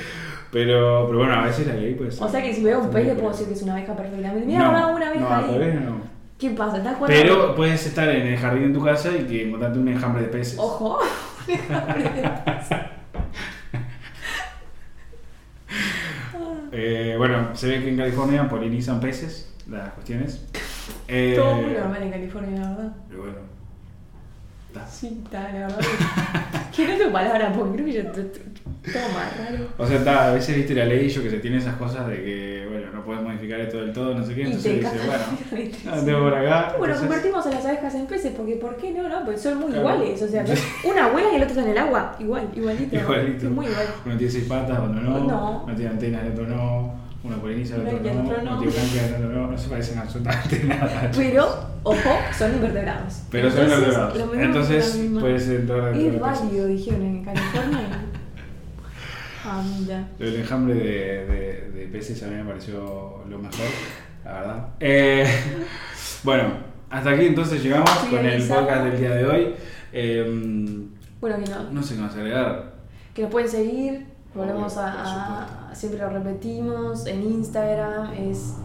Pero, pero bueno, a veces la ley puede ser. o sea que si veo un pez le puedo decir que es una abeja perfectamente. Mira, ahora una abeja no, ahí. vez no. ¿Qué pasa? ¿Estás jugando? Pero puedes estar en el jardín de tu casa y que encontrarte un enjambre de peces. Ojo. Eh, bueno, se ve que en California polinizan peces, las cuestiones. Eh, Todo muy normal en California, la verdad. Pero bueno. está. Sí, está, la verdad. que no tengo palabras porque creo que yo todo más raro. O sea, está, a veces viste la ley yo que se tiene esas cosas de que, bueno, no puedes modificar esto del todo, no sé qué, Y entonces dice, bueno, risa. ah, tengo por acá. Bueno, entonces- convertimos a las abejas en peces porque ¿por qué no? No, porque son muy Claro. iguales. O sea, una abuela y el otro está en el agua. Igual, igualito. Igualito. Muy igual. Uno tiene seis patas, otro no. No. Uno tiene antenas, el otro no. Uno poliniza, el Uno otro el no. no. el no. No se parecen absolutamente nada. Pero, ojo, son invertebrados. Pero son invertebrados. Entonces, puedes entrar dentro Es válido, dijeron en California. ah, mira. Del enjambre de, de, de peces a mí me pareció lo mejor, la verdad. Eh, bueno, hasta aquí entonces llegamos con el podcast del día de hoy. Eh, Bueno, que no. no sé qué más agregar. Que nos pueden seguir. Volvemos Obvio, a. Siempre lo repetimos. En Instagram es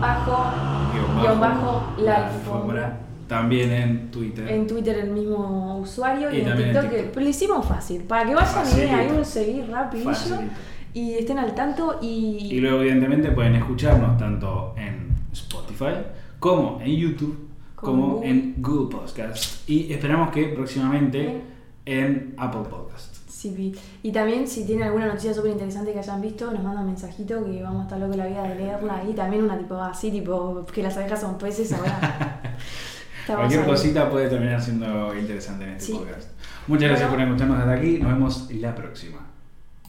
bajo, guion bajo, la alfombra. También en Twitter. En Twitter el mismo usuario y, Y en en TikTok, pero lo hicimos fácil, para que vayan y den ahí un seguir rapidillo Facilito. y estén al tanto y, Y luego, evidentemente, pueden escucharnos tanto en Spotify como en YouTube, Como como en Google Podcast. Y esperamos que próximamente en Apple Podcast. Sí, y también si tienen alguna noticia súper interesante que hayan visto, nos mandan un mensajito que vamos a estar locos la vida de leerla y también una tipo así, tipo que las abejas son peces ahora. Cualquier cosita puede terminar siendo interesante en este Sí. podcast. Muchas gracias Bueno. por escucharnos hasta aquí. Nos vemos la próxima.